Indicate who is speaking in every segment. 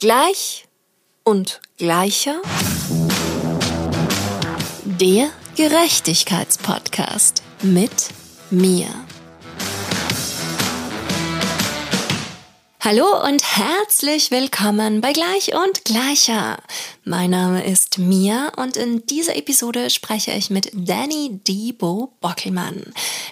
Speaker 1: Gleich und gleicher. Der Gerechtigkeitspodcast mit mir. Hallo und herzlich willkommen bei Gleich und Gleicher. Mein Name ist Mia und in dieser Episode spreche ich mit Danny Debo Bockelmann.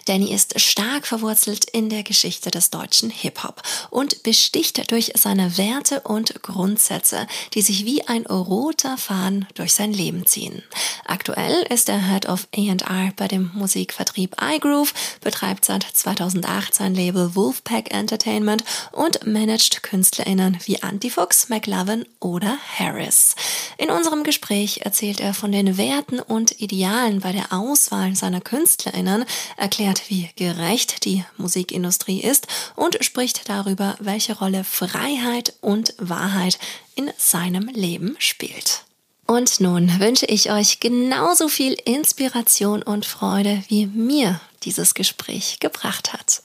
Speaker 1: Danny ist stark verwurzelt in der Geschichte des deutschen Hip-Hop und besticht durch seine Werte und Grundsätze, die sich wie ein roter Faden durch sein Leben ziehen. Aktuell ist er Head of A&R bei dem Musikvertrieb iGroove, betreibt seit 2008 sein Label Wolfpack Entertainment und managt KünstlerInnen wie Antifuchs, McLovin oder Harris. In unserem Gespräch erzählt er von den Werten und Idealen bei der Auswahl seiner KünstlerInnen, erklärt, wie gerecht die Musikindustrie ist und spricht darüber, welche Rolle Freiheit und Wahrheit in seinem Leben spielt. Und nun wünsche ich euch genauso viel Inspiration und Freude, wie mir dieses Gespräch gebracht hat.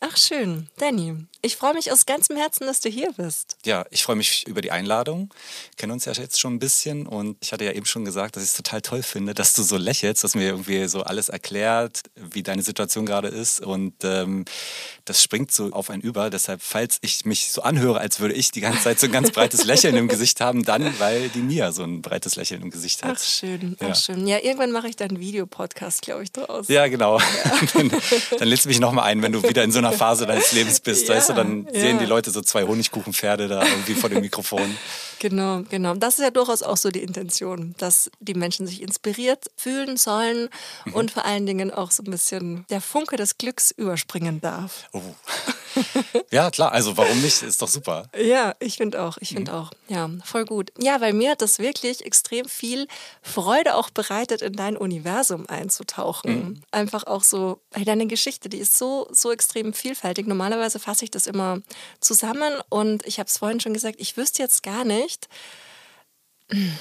Speaker 1: Ach schön, Danny. Ich freue mich aus ganzem Herzen, dass du hier bist.
Speaker 2: Ja, ich freue mich über die Einladung. Wir kennen uns ja jetzt schon ein bisschen und ich hatte ja eben schon gesagt, dass ich es total toll finde, dass du so lächelst, dass mir irgendwie so alles erklärt, wie deine Situation gerade ist und ähm, das springt so auf einen über. Deshalb, falls ich mich so anhöre, als würde ich die ganze Zeit so ein ganz breites Lächeln im Gesicht haben, dann, weil die Mia so ein breites Lächeln im Gesicht hat.
Speaker 1: Ach schön, ach schön. Ja, irgendwann mache ich dann einen Videopodcast, glaube ich, draus.
Speaker 2: Ja, genau. Ja. dann, dann lädst du mich nochmal ein, wenn du wieder in so einer Phase deines Lebens bist. Ja, weißt du, dann ja. sehen die Leute so zwei Honigkuchenpferde da irgendwie vor dem Mikrofon.
Speaker 1: Genau, genau. Das ist ja durchaus auch so die Intention, dass die Menschen sich inspiriert fühlen sollen mhm. und vor allen Dingen auch so ein bisschen der Funke des Glücks überspringen darf. Oh.
Speaker 2: ja, klar, also warum nicht? Ist doch super.
Speaker 1: Ja, ich finde auch, ich finde mhm. auch. Ja, voll gut. Ja, weil mir hat das wirklich extrem viel Freude auch bereitet, in dein Universum einzutauchen. Mhm. Einfach auch so, hey, deine Geschichte, die ist so, so extrem vielfältig. Normalerweise fasse ich das immer zusammen und ich habe es vorhin schon gesagt, ich wüsste jetzt gar nicht,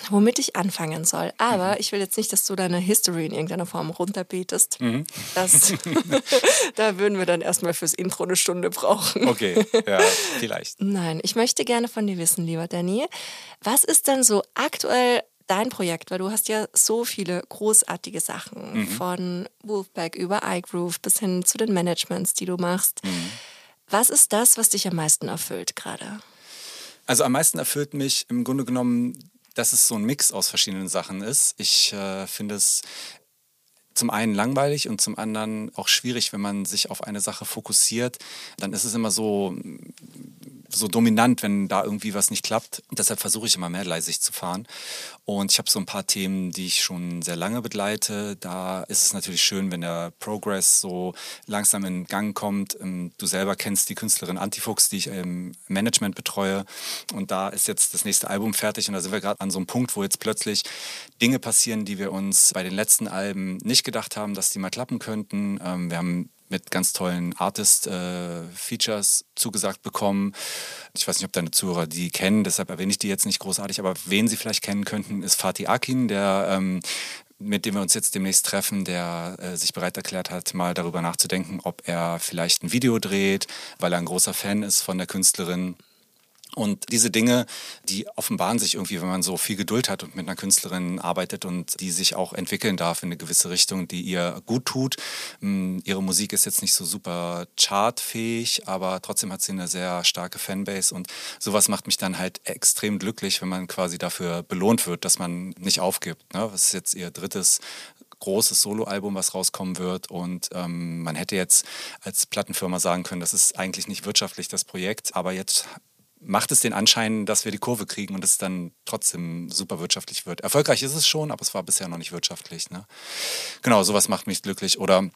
Speaker 1: womit ich anfangen soll. Aber mhm. ich will jetzt nicht, dass du deine History in irgendeiner Form runterbetest. Mhm. Das, da würden wir dann erstmal fürs Intro eine Stunde brauchen.
Speaker 2: Okay, ja, vielleicht.
Speaker 1: Nein, ich möchte gerne von dir wissen, lieber Danny, was ist denn so aktuell dein Projekt? Weil du hast ja so viele großartige Sachen, mhm. von Wolfpack über iGroove bis hin zu den Managements, die du machst. Mhm. Was ist das, was dich am meisten erfüllt gerade?
Speaker 2: Also am meisten erfüllt mich im Grunde genommen dass es so ein Mix aus verschiedenen Sachen ist. Ich äh, finde es zum einen langweilig und zum anderen auch schwierig, wenn man sich auf eine Sache fokussiert. Dann ist es immer so, so dominant, wenn da irgendwie was nicht klappt. Deshalb versuche ich immer mehrgleisig zu fahren. Und ich habe so ein paar Themen, die ich schon sehr lange begleite. Da ist es natürlich schön, wenn der Progress so langsam in Gang kommt. Ähm, du selber kennst die Künstlerin Antifuchs, die ich im Management betreue. Und da ist jetzt das nächste Album fertig. Und da sind wir gerade an so einem Punkt, wo jetzt plötzlich Dinge passieren, die wir uns bei den letzten Alben nicht gedacht haben, dass die mal klappen könnten. Ähm, wir haben mit ganz tollen Artist-Features äh, zugesagt bekommen. Ich weiß nicht, ob deine Zuhörer die kennen, deshalb erwähne ich die jetzt nicht großartig, aber wen sie vielleicht kennen könnten, ist Fatih Akin, der ähm, mit dem wir uns jetzt demnächst treffen, der äh, sich bereit erklärt hat, mal darüber nachzudenken, ob er vielleicht ein Video dreht, weil er ein großer Fan ist von der Künstlerin. Und diese Dinge, die offenbaren sich irgendwie, wenn man so viel Geduld hat und mit einer Künstlerin arbeitet und die sich auch entwickeln darf in eine gewisse Richtung, die ihr gut tut. Hm, ihre Musik ist jetzt nicht so super chartfähig, aber trotzdem hat sie eine sehr starke Fanbase und sowas macht mich dann halt extrem glücklich, wenn man quasi dafür belohnt wird, dass man nicht aufgibt. Ne? Das ist jetzt ihr drittes großes Soloalbum, was rauskommen wird. Und ähm, man hätte jetzt als Plattenfirma sagen können, das ist eigentlich nicht wirtschaftlich das Projekt, aber jetzt macht es den Anschein, dass wir die Kurve kriegen und es dann trotzdem super wirtschaftlich wird. Erfolgreich ist es schon, aber es war bisher noch nicht wirtschaftlich. Ne? Genau, sowas macht mich glücklich. Oder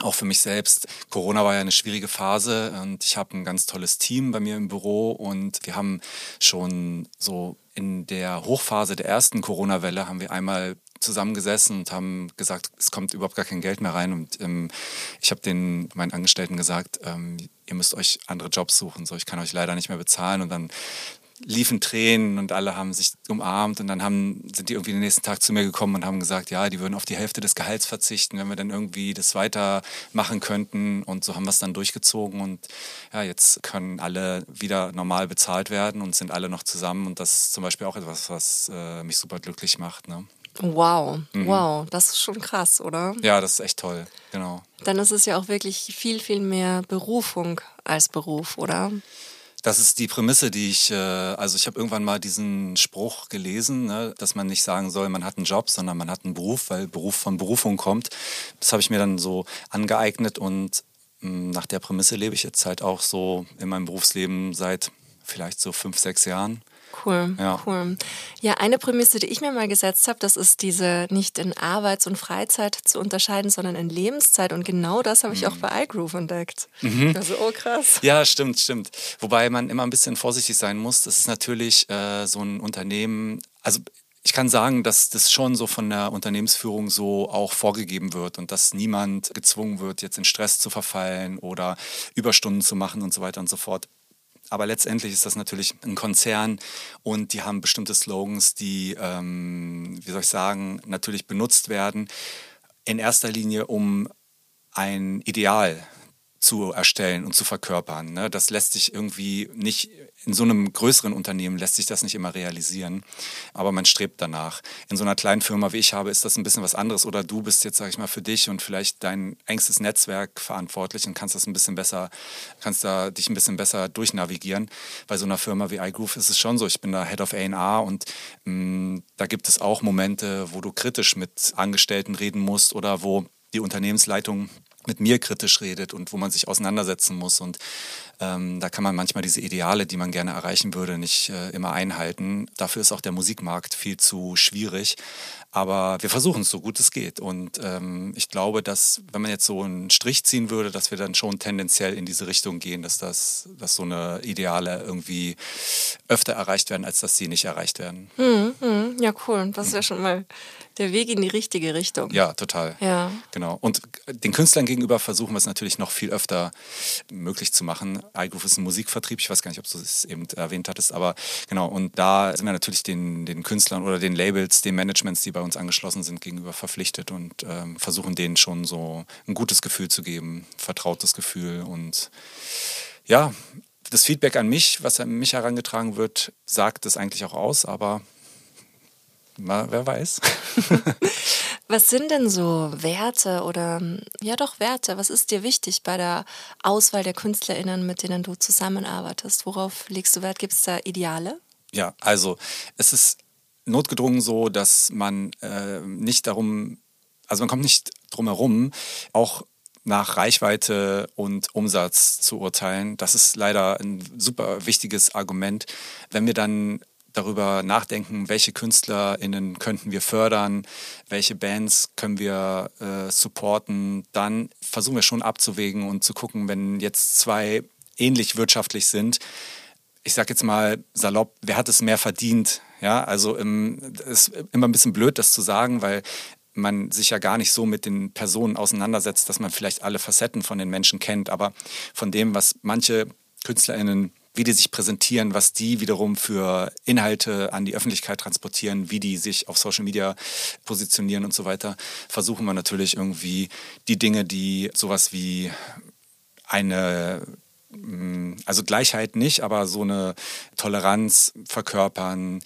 Speaker 2: auch für mich selbst. Corona war ja eine schwierige Phase und ich habe ein ganz tolles Team bei mir im Büro und wir haben schon so in der Hochphase der ersten Corona-Welle haben wir einmal zusammengesessen und haben gesagt, es kommt überhaupt gar kein Geld mehr rein. Und ähm, ich habe den meinen Angestellten gesagt, ähm, ihr müsst euch andere Jobs suchen. So, ich kann euch leider nicht mehr bezahlen. Und dann liefen Tränen und alle haben sich umarmt und dann haben, sind die irgendwie den nächsten Tag zu mir gekommen und haben gesagt, ja, die würden auf die Hälfte des Gehalts verzichten, wenn wir dann irgendwie das weitermachen könnten und so haben wir es dann durchgezogen und ja, jetzt können alle wieder normal bezahlt werden und sind alle noch zusammen und das ist zum Beispiel auch etwas, was äh, mich super glücklich macht. Ne?
Speaker 1: Wow, mhm. wow, das ist schon krass, oder?
Speaker 2: Ja, das ist echt toll, genau.
Speaker 1: Dann ist es ja auch wirklich viel, viel mehr Berufung als Beruf, oder?
Speaker 2: Das ist die Prämisse, die ich, äh, also ich habe irgendwann mal diesen Spruch gelesen, ne, dass man nicht sagen soll, man hat einen Job, sondern man hat einen Beruf, weil Beruf von Berufung kommt. Das habe ich mir dann so angeeignet und mm, nach der Prämisse lebe ich jetzt halt auch so in meinem Berufsleben seit vielleicht so fünf, sechs Jahren.
Speaker 1: Cool, ja. cool. Ja, eine Prämisse, die ich mir mal gesetzt habe, das ist diese nicht in Arbeits- und Freizeit zu unterscheiden, sondern in Lebenszeit. Und genau das habe ich mhm. auch bei iGroove entdeckt. Mhm. Also, oh krass.
Speaker 2: Ja, stimmt, stimmt. Wobei man immer ein bisschen vorsichtig sein muss. Das ist natürlich äh, so ein Unternehmen, also ich kann sagen, dass das schon so von der Unternehmensführung so auch vorgegeben wird und dass niemand gezwungen wird, jetzt in Stress zu verfallen oder Überstunden zu machen und so weiter und so fort. Aber letztendlich ist das natürlich ein Konzern und die haben bestimmte Slogans, die, ähm, wie soll ich sagen, natürlich benutzt werden. In erster Linie, um ein Ideal zu erstellen und zu verkörpern. Ne? Das lässt sich irgendwie nicht, in so einem größeren Unternehmen lässt sich das nicht immer realisieren, aber man strebt danach. In so einer kleinen Firma wie ich habe, ist das ein bisschen was anderes oder du bist jetzt, sag ich mal, für dich und vielleicht dein engstes Netzwerk verantwortlich und kannst das ein bisschen besser, kannst da dich ein bisschen besser durchnavigieren. Bei so einer Firma wie iGroove ist es schon so, ich bin da Head of A&R und mh, mm, da gibt es auch Momente, wo du kritisch mit Angestellten reden musst oder wo die Unternehmensleitung mit mir kritisch redet und wo man sich auseinandersetzen muss. Und ähm, da kann man manchmal diese Ideale, die man gerne erreichen würde, nicht äh, immer einhalten. Dafür ist auch der Musikmarkt viel zu schwierig. Aber wir versuchen es so gut es geht. Und ähm, ich glaube, dass wenn man jetzt so einen Strich ziehen würde, dass wir dann schon tendenziell in diese Richtung gehen, dass, das, dass so eine Ideale irgendwie öfter erreicht werden, als dass sie nicht erreicht werden.
Speaker 1: Hm, hm, ja, cool. Das ist ja schon mal der Weg in die richtige Richtung.
Speaker 2: Ja, total.
Speaker 1: Ja.
Speaker 2: Genau. Und den Künstlern gegenüber versuchen wir es natürlich noch viel öfter möglich zu machen. iGroove ist ein Musikvertrieb. Ich weiß gar nicht, ob du es eben erwähnt hattest, aber genau. Und da sind wir natürlich den, den Künstlern oder den Labels, den Managements, die bei uns angeschlossen sind, gegenüber verpflichtet und ähm, versuchen denen schon so ein gutes Gefühl zu geben, vertrautes Gefühl und ja, das Feedback an mich, was an mich herangetragen wird, sagt es eigentlich auch aus, aber na, wer weiß.
Speaker 1: was sind denn so Werte oder ja doch Werte? Was ist dir wichtig bei der Auswahl der KünstlerInnen, mit denen du zusammenarbeitest? Worauf legst du Wert? Gibt es da Ideale?
Speaker 2: Ja, also es ist notgedrungen so, dass man äh, nicht darum, also man kommt nicht drum herum, auch nach Reichweite und Umsatz zu urteilen. Das ist leider ein super wichtiges Argument. Wenn wir dann darüber nachdenken, welche KünstlerInnen könnten wir fördern, welche Bands können wir äh, supporten, dann versuchen wir schon abzuwägen und zu gucken, wenn jetzt zwei ähnlich wirtschaftlich sind, ich sag jetzt mal salopp, wer hat es mehr verdient? Ja, also ähm, ist immer ein bisschen blöd, das zu sagen, weil man sich ja gar nicht so mit den Personen auseinandersetzt, dass man vielleicht alle Facetten von den Menschen kennt, aber von dem, was manche KünstlerInnen wie die sich präsentieren, was die wiederum für Inhalte an die Öffentlichkeit transportieren, wie die sich auf Social Media positionieren und so weiter, versuchen wir natürlich irgendwie die Dinge, die sowas wie eine also Gleichheit nicht, aber so eine Toleranz verkörpern,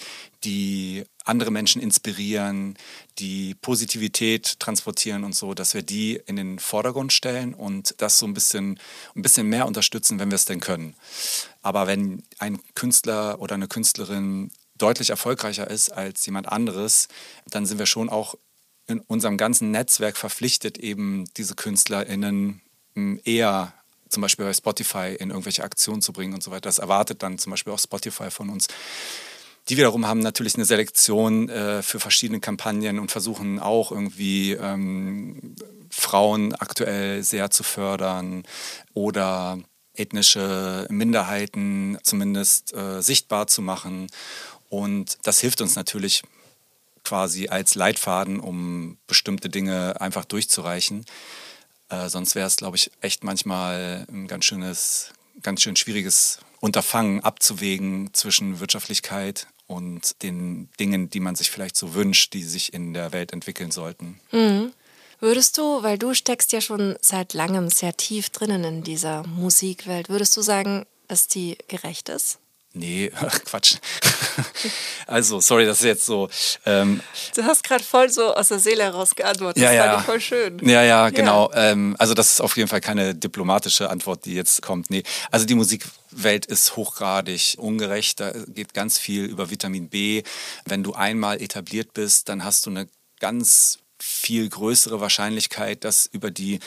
Speaker 2: die andere Menschen inspirieren, die Positivität transportieren und so, dass wir die in den Vordergrund stellen und das so ein bisschen, ein bisschen mehr unterstützen, wenn wir es denn können. Aber wenn ein Künstler oder eine Künstlerin deutlich erfolgreicher ist als jemand anderes, dann sind wir schon auch in unserem ganzen Netzwerk verpflichtet, eben diese KünstlerInnen mm, eher zum Beispiel bei Spotify in irgendwelche Aktionen zu bringen und so weiter. Das erwartet dann zum Beispiel auch Spotify von uns. Die wiederum haben natürlich eine Selektion äh, für verschiedene Kampagnen und versuchen auch irgendwie ähm, Frauen aktuell sehr zu fördern oder ethnische Minderheiten zumindest äh, sichtbar zu machen. Und das hilft uns natürlich quasi als Leitfaden, um bestimmte Dinge einfach durchzureichen. Äh, sonst wäre es, glaube ich, echt manchmal ein ganz schönes ganz schön schwieriges Unterfangen abzuwägen zwischen Wirtschaftlichkeit und den Dingen, die man sich vielleicht so wünscht, die sich in der Welt entwickeln sollten.
Speaker 1: Mhm. Würdest du, weil du steckst ja schon seit langem sehr tief drinnen in dieser Musikwelt, würdest du sagen, dass die gerecht ist?
Speaker 2: Nee, Quatsch. also, sorry, das ist jetzt so. Ähm,
Speaker 1: du hast gerade voll so aus der Seele heraus geantwortet.
Speaker 2: Ja,
Speaker 1: das
Speaker 2: ja.
Speaker 1: fand ich voll schön.
Speaker 2: Ja, ja, genau. Ja. Ähm, also, das ist auf jeden Fall keine diplomatische Antwort, die jetzt kommt. Nee, also die Musikwelt ist hochgradig ungerecht. Da geht ganz viel über Vitamin B. Wenn du einmal etabliert bist, dann hast du eine ganz viel größere Wahrscheinlichkeit, dass über die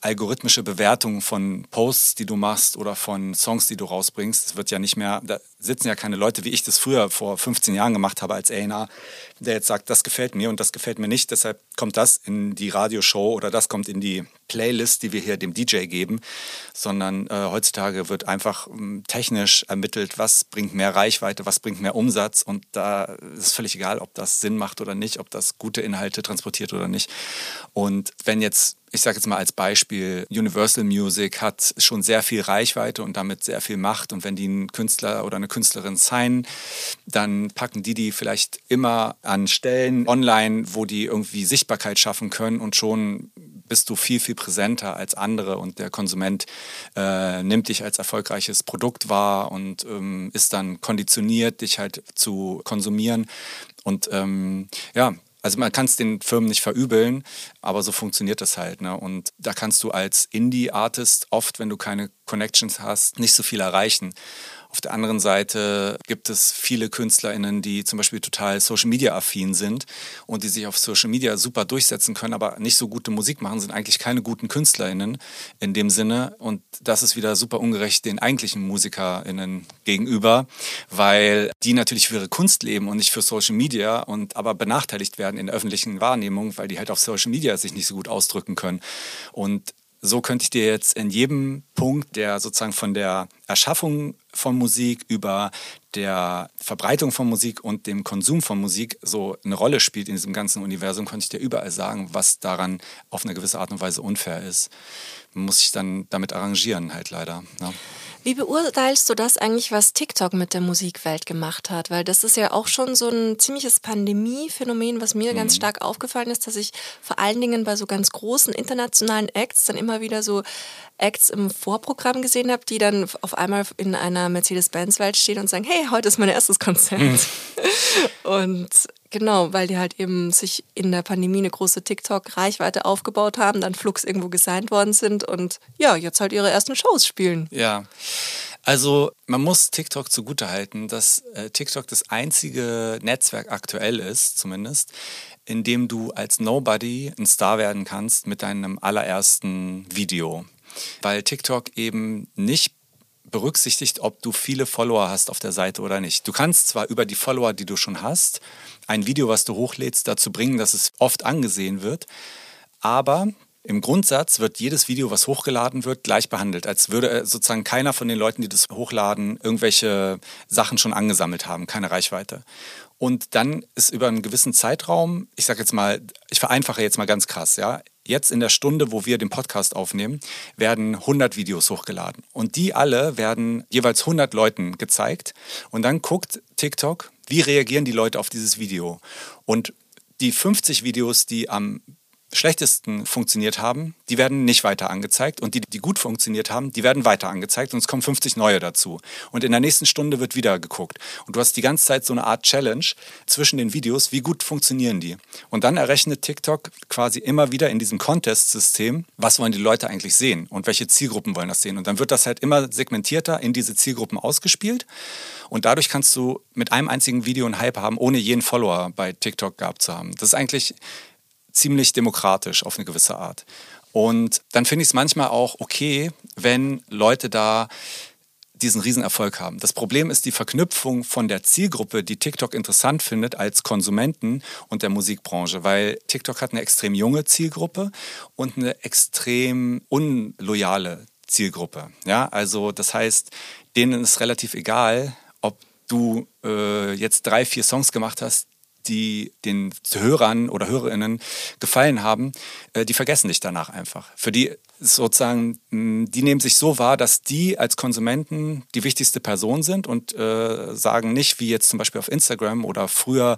Speaker 2: algorithmische Bewertung von Posts, die du machst oder von Songs, die du rausbringst, es wird ja nicht mehr, sitzen ja keine Leute, wie ich das früher vor 15 Jahren gemacht habe als A&R, der jetzt sagt, das gefällt mir und das gefällt mir nicht, deshalb kommt das in die Radioshow oder das kommt in die Playlist, die wir hier dem DJ geben, sondern äh, heutzutage wird einfach ähm, technisch ermittelt, was bringt mehr Reichweite, was bringt mehr Umsatz. Und da ist völlig egal, ob das Sinn macht oder nicht, ob das gute Inhalte transportiert oder nicht. Und wenn jetzt ich sage jetzt mal als Beispiel, Universal Music hat schon sehr viel Reichweite und damit sehr viel Macht. Und wenn die einen Künstler oder eine Künstlerin signen, dann packen die die vielleicht immer an Stellen online, wo die irgendwie Sichtbarkeit schaffen können und schon bist du viel, viel präsenter als andere und der Konsument äh, nimmt dich als erfolgreiches Produkt wahr und ähm, ist dann konditioniert, dich halt zu konsumieren. Und ähm, ja, also man kann es den Firmen nicht verübeln, aber so funktioniert das halt. Ne? Und da kannst du als Indie-Artist oft, wenn du keine Connections hast, nicht so viel erreichen. Auf der anderen Seite gibt es viele KünstlerInnen, die zum Beispiel total Social Media affin sind und die sich auf Social Media super durchsetzen können, aber nicht so gute Musik machen, sind eigentlich keine guten KünstlerInnen in dem Sinne. Und das ist wieder super ungerecht den eigentlichen MusikerInnen gegenüber, weil die natürlich für ihre Kunst leben und nicht für Social Media und aber benachteiligt werden in der öffentlichen Wahrnehmung, weil die halt auf Social Media sich nicht so gut ausdrücken können. Und so könnte ich dir jetzt in jedem Punkt, der sozusagen von der Erschaffung von Musik über der Verbreitung von Musik und dem Konsum von Musik so eine Rolle spielt in diesem ganzen Universum, könnte ich dir überall sagen, was daran auf eine gewisse Art und Weise unfair ist. Man muss sich dann damit arrangieren, halt leider. Ja.
Speaker 1: Wie beurteilst du das eigentlich, was TikTok mit der Musikwelt gemacht hat? Weil das ist ja auch schon so ein ziemliches Pandemie-Phänomen, was mir mhm. ganz stark aufgefallen ist, dass ich vor allen Dingen bei so ganz großen internationalen Acts dann immer wieder so Acts im Vorprogramm gesehen habe, die dann auf einmal in einer Mercedes-Benz-Welt stehen und sagen, hey, heute ist mein erstes Konzert. Mhm. und Genau, weil die halt eben sich in der Pandemie eine große TikTok-Reichweite aufgebaut haben, dann flugs irgendwo gesigned worden sind und ja, jetzt halt ihre ersten Shows spielen.
Speaker 2: Ja. Also man muss TikTok zugutehalten, dass äh, TikTok das einzige Netzwerk aktuell ist, zumindest, in dem du als Nobody ein Star werden kannst mit deinem allerersten Video. Weil TikTok eben nicht berücksichtigt, ob du viele Follower hast auf der Seite oder nicht. Du kannst zwar über die Follower, die du schon hast, ein Video, was du hochlädst, dazu bringen, dass es oft angesehen wird, aber im Grundsatz wird jedes Video, was hochgeladen wird, gleich behandelt, als würde äh, sozusagen keiner von den Leuten, die das hochladen, irgendwelche Sachen schon angesammelt haben, keine Reichweite. Und dann ist über einen gewissen Zeitraum, ich sage jetzt mal, ich vereinfache jetzt mal ganz krass, ja, Jetzt in der Stunde, wo wir den Podcast aufnehmen, werden 100 Videos hochgeladen. Und die alle werden jeweils 100 Leuten gezeigt. Und dann guckt TikTok, wie reagieren die Leute auf dieses Video. Und die 50 Videos, die am schlechtesten funktioniert haben, die werden nicht weiter angezeigt und die, die gut funktioniert haben, die werden weiter angezeigt und es kommen 50 neue dazu. Und in der nächsten Stunde wird wieder geguckt. Und du hast die ganze Zeit so eine Art Challenge zwischen den Videos, wie gut funktionieren die. Und dann errechnet TikTok quasi immer wieder in diesem Contest-System, was wollen die Leute eigentlich sehen und welche Zielgruppen wollen das sehen. Und dann wird das halt immer segmentierter in diese Zielgruppen ausgespielt. Und dadurch kannst du mit einem einzigen Video einen Hype haben, ohne jeden Follower bei TikTok gehabt zu haben. Das ist eigentlich ziemlich demokratisch auf eine gewisse Art. Und dann finde ich es manchmal auch okay, wenn Leute da diesen Riesenerfolg haben. Das Problem ist die Verknüpfung von der Zielgruppe, die TikTok interessant findet als Konsumenten und der Musikbranche, weil TikTok hat eine extrem junge Zielgruppe und eine extrem unloyale Zielgruppe. Ja, also das heißt, denen ist relativ egal, ob du äh, jetzt drei, vier Songs gemacht hast, die den Hörern oder Hörerinnen gefallen haben, äh, die vergessen dich danach einfach. Für die sozusagen, die nehmen sich so wahr, dass die als Konsumenten die wichtigste Person sind und äh, sagen nicht, wie jetzt zum Beispiel auf Instagram oder früher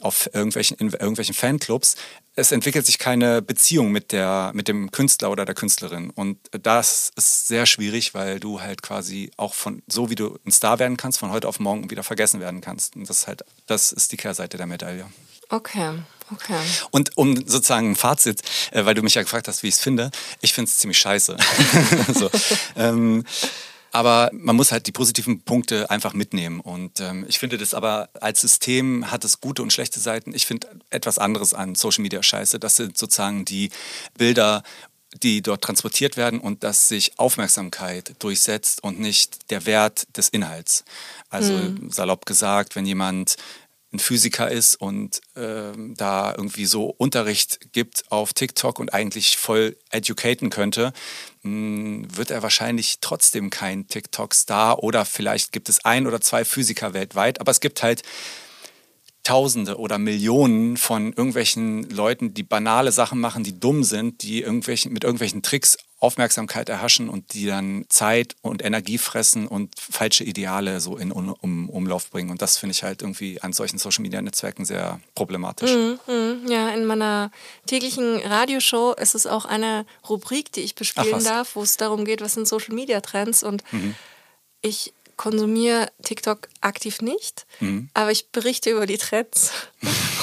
Speaker 2: auf irgendwelchen, in irgendwelchen Fanclubs, es entwickelt sich keine Beziehung mit, der, mit dem Künstler oder der Künstlerin. Und das ist sehr schwierig, weil du halt quasi auch von, so wie du ein Star werden kannst, von heute auf morgen wieder vergessen werden kannst. Und das ist halt, das ist die Kehrseite der Medaille.
Speaker 1: Okay. Okay.
Speaker 2: Und um sozusagen ein Fazit, äh, weil du mich ja gefragt hast, wie ich es finde, ich finde es ziemlich scheiße. so, ähm, aber man muss halt die positiven Punkte einfach mitnehmen. Und ähm, ich finde das aber als System hat es gute und schlechte Seiten. Ich finde etwas anderes an Social Media scheiße. Das sind sozusagen die Bilder die dort transportiert werden und dass sich Aufmerksamkeit durchsetzt und nicht der Wert des Inhalts. Also mhm. salopp gesagt, wenn jemand ein Physiker ist und ähm, da irgendwie so Unterricht gibt auf TikTok und eigentlich voll educaten könnte, wird er wahrscheinlich trotzdem kein TikTok-Star oder vielleicht gibt es ein oder zwei Physiker weltweit, aber es gibt halt Tausende oder Millionen von irgendwelchen Leuten, die banale Sachen machen, die dumm sind, die irgendwelchen, mit irgendwelchen Tricks Aufmerksamkeit erhaschen und die dann Zeit und Energie fressen und falsche Ideale so in um, um, Umlauf bringen. Und das finde ich halt irgendwie an solchen Social-Media-Netzwerken sehr problematisch.
Speaker 1: Mm, mm, ja, in meiner täglichen Radioshow ist es auch eine Rubrik, die ich bespielen darf, wo es darum geht, was sind Social-Media-Trends. Und mhm. ich konsumiere TikTok aktiv nicht, mhm. aber ich berichte über die Trends.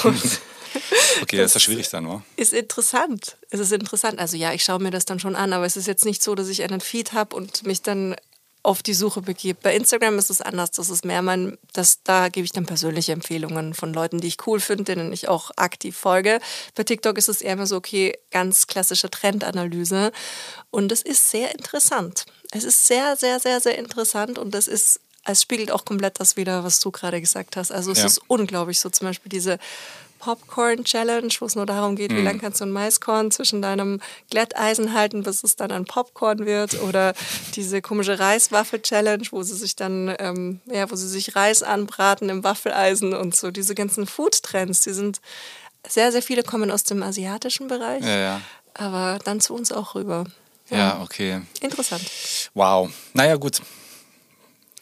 Speaker 2: okay, das ist ja schwierig dann, oder?
Speaker 1: Ist interessant. Es ist interessant. Also ja, ich schaue mir das dann schon an, aber es ist jetzt nicht so, dass ich einen Feed habe und mich dann auf die Suche begebe. Bei Instagram ist es anders. Das ist mehr mein, das, da gebe ich dann persönliche Empfehlungen von Leuten, die ich cool finde, denen ich auch aktiv folge. Bei TikTok ist es eher mehr so, okay, ganz klassische Trendanalyse. Und es ist sehr interessant. Es ist sehr, sehr, sehr, sehr interessant und das ist, es spiegelt auch komplett das wieder, was du gerade gesagt hast. Also es ja. ist unglaublich, so zum Beispiel diese Popcorn Challenge, wo es nur darum geht, mm. wie mhm. lange kannst du ein Maiskorn zwischen deinem Glätteisen halten, bis es dann ein Popcorn wird. Oder diese komische Reiswaffel Challenge, wo sie sich dann, ähm, ja, wo sie sich Reis anbraten im Waffeleisen und so. Diese ganzen Food Trends, die sind sehr, sehr viele kommen aus dem asiatischen Bereich.
Speaker 2: Ja, ja.
Speaker 1: Aber dann zu uns auch rüber.
Speaker 2: Ja, ja okay.
Speaker 1: Interessant.
Speaker 2: Wow. Naja, gut.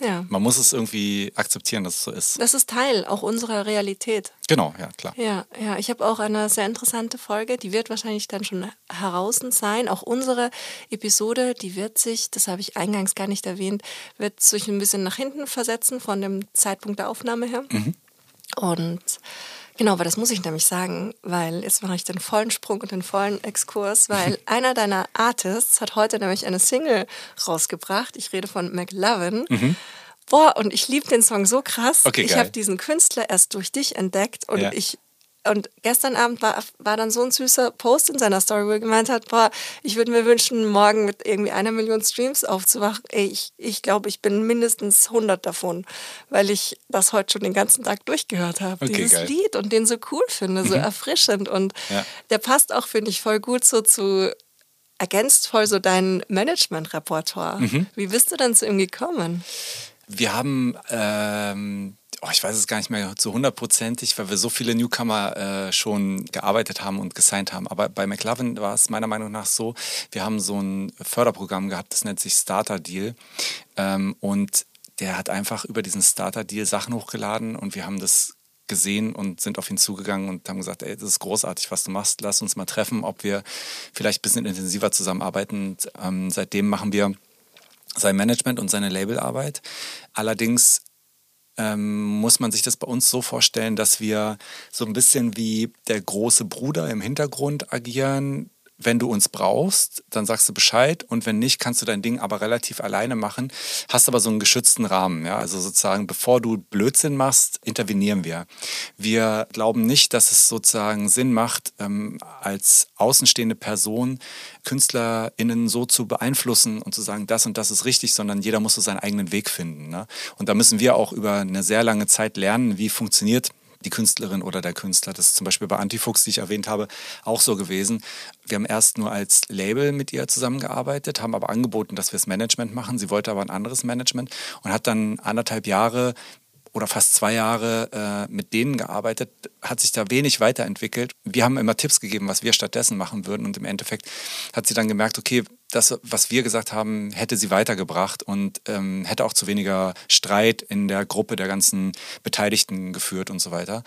Speaker 1: Ja.
Speaker 2: Man muss es irgendwie akzeptieren, dass es so ist.
Speaker 1: Das ist Teil auch unserer Realität.
Speaker 2: Genau, ja, klar.
Speaker 1: Ja, ja. Ich habe auch eine sehr interessante Folge, die wird wahrscheinlich dann schon heraus sein. Auch unsere Episode, die wird sich, das habe ich eingangs gar nicht erwähnt, wird sich ein bisschen nach hinten versetzen von dem Zeitpunkt der Aufnahme her. Mhm. Und Genau, aber das muss ich nämlich sagen, weil jetzt mache ich den vollen Sprung und den vollen Exkurs, weil einer deiner Artists hat heute nämlich eine Single rausgebracht. Ich rede von McLovin. Mhm. Boah, und ich liebe den Song so krass.
Speaker 2: Okay,
Speaker 1: ich habe diesen Künstler erst durch dich entdeckt und ja. ich und gestern Abend war, war dann so ein süßer Post in seiner Story, wo er gemeint hat, boah, ich würde mir wünschen, morgen mit irgendwie einer Million Streams aufzuwachen. Ey, ich, ich glaube, ich bin mindestens 100 davon, weil ich das heute schon den ganzen Tag durchgehört habe. Okay, dieses geil. Lied und den so cool finde, so mhm. erfrischend. Und ja. der passt auch, finde ich, voll gut so zu, ergänzt voll so dein Management-Repertoire. Mhm. Wie bist du denn zu ihm gekommen?
Speaker 2: Wir haben ähm, oh, ich weiß es gar nicht mehr so hundertprozentig, weil wir so viele Newcomer äh, schon gearbeitet haben und gesigned haben. Aber bei McLovin war es meiner Meinung nach so, wir haben so ein Förderprogramm gehabt, das nennt sich Starter Deal. Ähm, und der hat einfach über diesen Starter Deal Sachen hochgeladen und wir haben das gesehen und sind auf ihn zugegangen und haben gesagt, ey, das ist großartig, was du machst, lass uns mal treffen, ob wir vielleicht ein bisschen intensiver zusammenarbeiten. Und, ähm, seitdem machen wir sein Management und seine Labelarbeit. Allerdings ähm, muss man sich das bei uns so vorstellen, dass wir so ein bisschen wie der große Bruder im Hintergrund agieren, wenn du uns brauchst, dann sagst du Bescheid und wenn nicht, kannst du dein Ding aber relativ alleine machen, hast aber so einen geschützten Rahmen. Ja? Also sozusagen, bevor du Blödsinn machst, intervenieren wir. Wir glauben nicht, dass es sozusagen Sinn macht, ähm, als außenstehende Person KünstlerInnen so zu beeinflussen und zu sagen, das und das ist richtig, sondern jeder muss so seinen eigenen Weg finden. Ne? Und da müssen wir auch über eine sehr lange Zeit lernen, wie funktioniert die Künstlerin oder der Künstler. Das ist zum Beispiel bei Antifuchs, die ich erwähnt habe, auch so gewesen. Wir haben erst nur als Label mit ihr zusammengearbeitet, haben aber angeboten, dass wir das Management machen. Sie wollte aber ein anderes Management und hat dann anderthalb Jahre oder fast zwei Jahre äh, mit denen gearbeitet, hat sich da wenig weiterentwickelt. Wir haben immer Tipps gegeben, was wir stattdessen machen würden und im Endeffekt hat sie dann gemerkt, okay, das, was wir gesagt haben, hätte sie weitergebracht und ähm, hätte auch zu weniger Streit in der Gruppe der ganzen Beteiligten geführt und so weiter.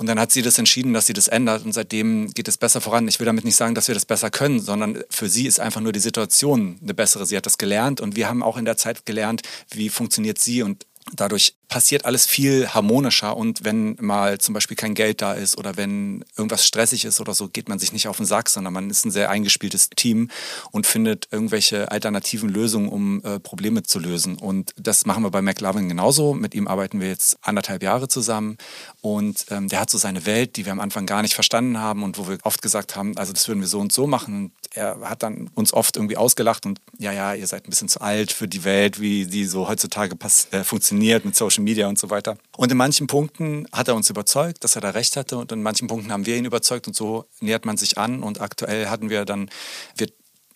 Speaker 2: Und dann hat sie das entschieden, dass sie das ändert und seitdem geht es besser voran. Ich will damit nicht sagen, dass wir das besser können, sondern für sie ist einfach nur die Situation eine bessere. Sie hat das gelernt und wir haben auch in der Zeit gelernt, wie funktioniert sie und dadurch passiert alles viel harmonischer und wenn mal zum Beispiel kein Geld da ist oder wenn irgendwas stressig ist oder so, geht man sich nicht auf den Sack, sondern man ist ein sehr eingespieltes Team und findet irgendwelche alternativen Lösungen, um äh, Probleme zu lösen. Und das machen wir bei McLovin genauso. Mit ihm arbeiten wir jetzt anderthalb Jahre zusammen und ähm, der hat so seine Welt, die wir am Anfang gar nicht verstanden haben und wo wir oft gesagt haben, also das würden wir so und so machen. Und er hat dann uns oft irgendwie ausgelacht und ja, ja, ihr seid ein bisschen zu alt für die Welt, wie die so heutzutage äh, funktioniert mit Social Social Media und so weiter. Und in manchen Punkten hat er uns überzeugt, dass er da recht hatte und in manchen Punkten haben wir ihn überzeugt und so nähert man sich an und aktuell hatten wir dann, wir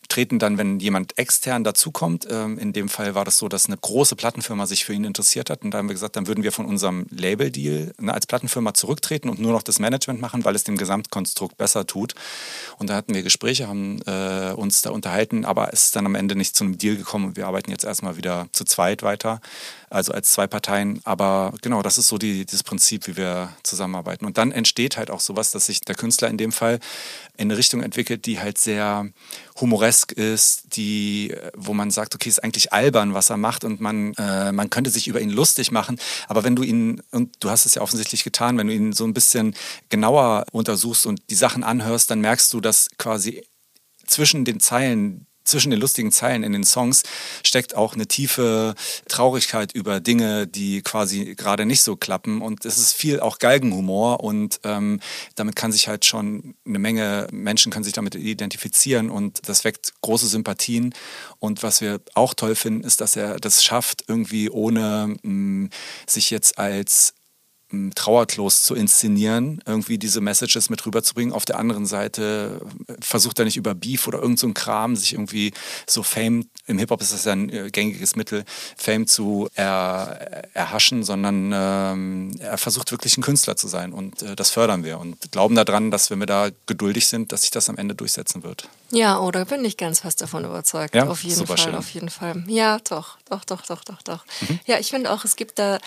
Speaker 2: treten dann, wenn jemand extern dazukommt. Ähm, in dem Fall war das so, dass eine große Plattenfirma sich für ihn interessiert hat. Und da haben wir gesagt, dann würden wir von unserem Label-Deal ne, als Plattenfirma zurücktreten und nur noch das Management machen, weil es dem Gesamtkonstrukt besser tut. Und da hatten wir Gespräche, haben äh, uns da unterhalten, aber es ist dann am Ende nicht zu einem Deal gekommen und wir arbeiten jetzt erstmal wieder zu zweit weiter, also als zwei Parteien. Aber genau, das ist so die, dieses Prinzip, wie wir zusammenarbeiten. Und dann entsteht halt auch sowas, dass sich der Künstler in dem Fall in eine Richtung entwickelt, die halt sehr humoresk ist, die, wo man sagt, okay, ist eigentlich albern, was er macht und man, äh, man könnte sich über ihn lustig machen. Aber wenn du ihn, und du hast es ja offensichtlich getan, wenn du ihn so ein bisschen genauer untersuchst und die Sachen anhörst, dann merkst du, dass quasi zwischen den Zeilen zwischen den lustigen Zeilen in den Songs steckt auch eine tiefe Traurigkeit über Dinge, die quasi gerade nicht so klappen. Und es ist viel auch Galgenhumor und ähm, damit kann sich halt schon eine Menge Menschen können sich damit identifizieren und das weckt große Sympathien. Und was wir auch toll finden, ist, dass er das schafft, irgendwie ohne mh, mm, sich jetzt als Trauerklos zu inszenieren, irgendwie diese Messages mit rüberzubringen. Auf der anderen Seite versucht er nicht über Beef oder irgend so Kram sich irgendwie so Fame, im Hip-Hop ist das ja ein äh, gängiges Mittel, Fame zu er, erhaschen, sondern ähm, er versucht wirklich ein Künstler zu sein und äh, das fördern wir und glauben daran, dass wenn wir da geduldig sind, dass sich das am Ende durchsetzen wird.
Speaker 1: Ja, oder bin ich ganz fest davon überzeugt.
Speaker 2: Ja,
Speaker 1: auf jeden
Speaker 2: super
Speaker 1: Fall,
Speaker 2: schön.
Speaker 1: auf jeden Fall. Ja, doch, doch, doch, doch, doch, doch. Mhm. Ja, ich finde auch, es gibt da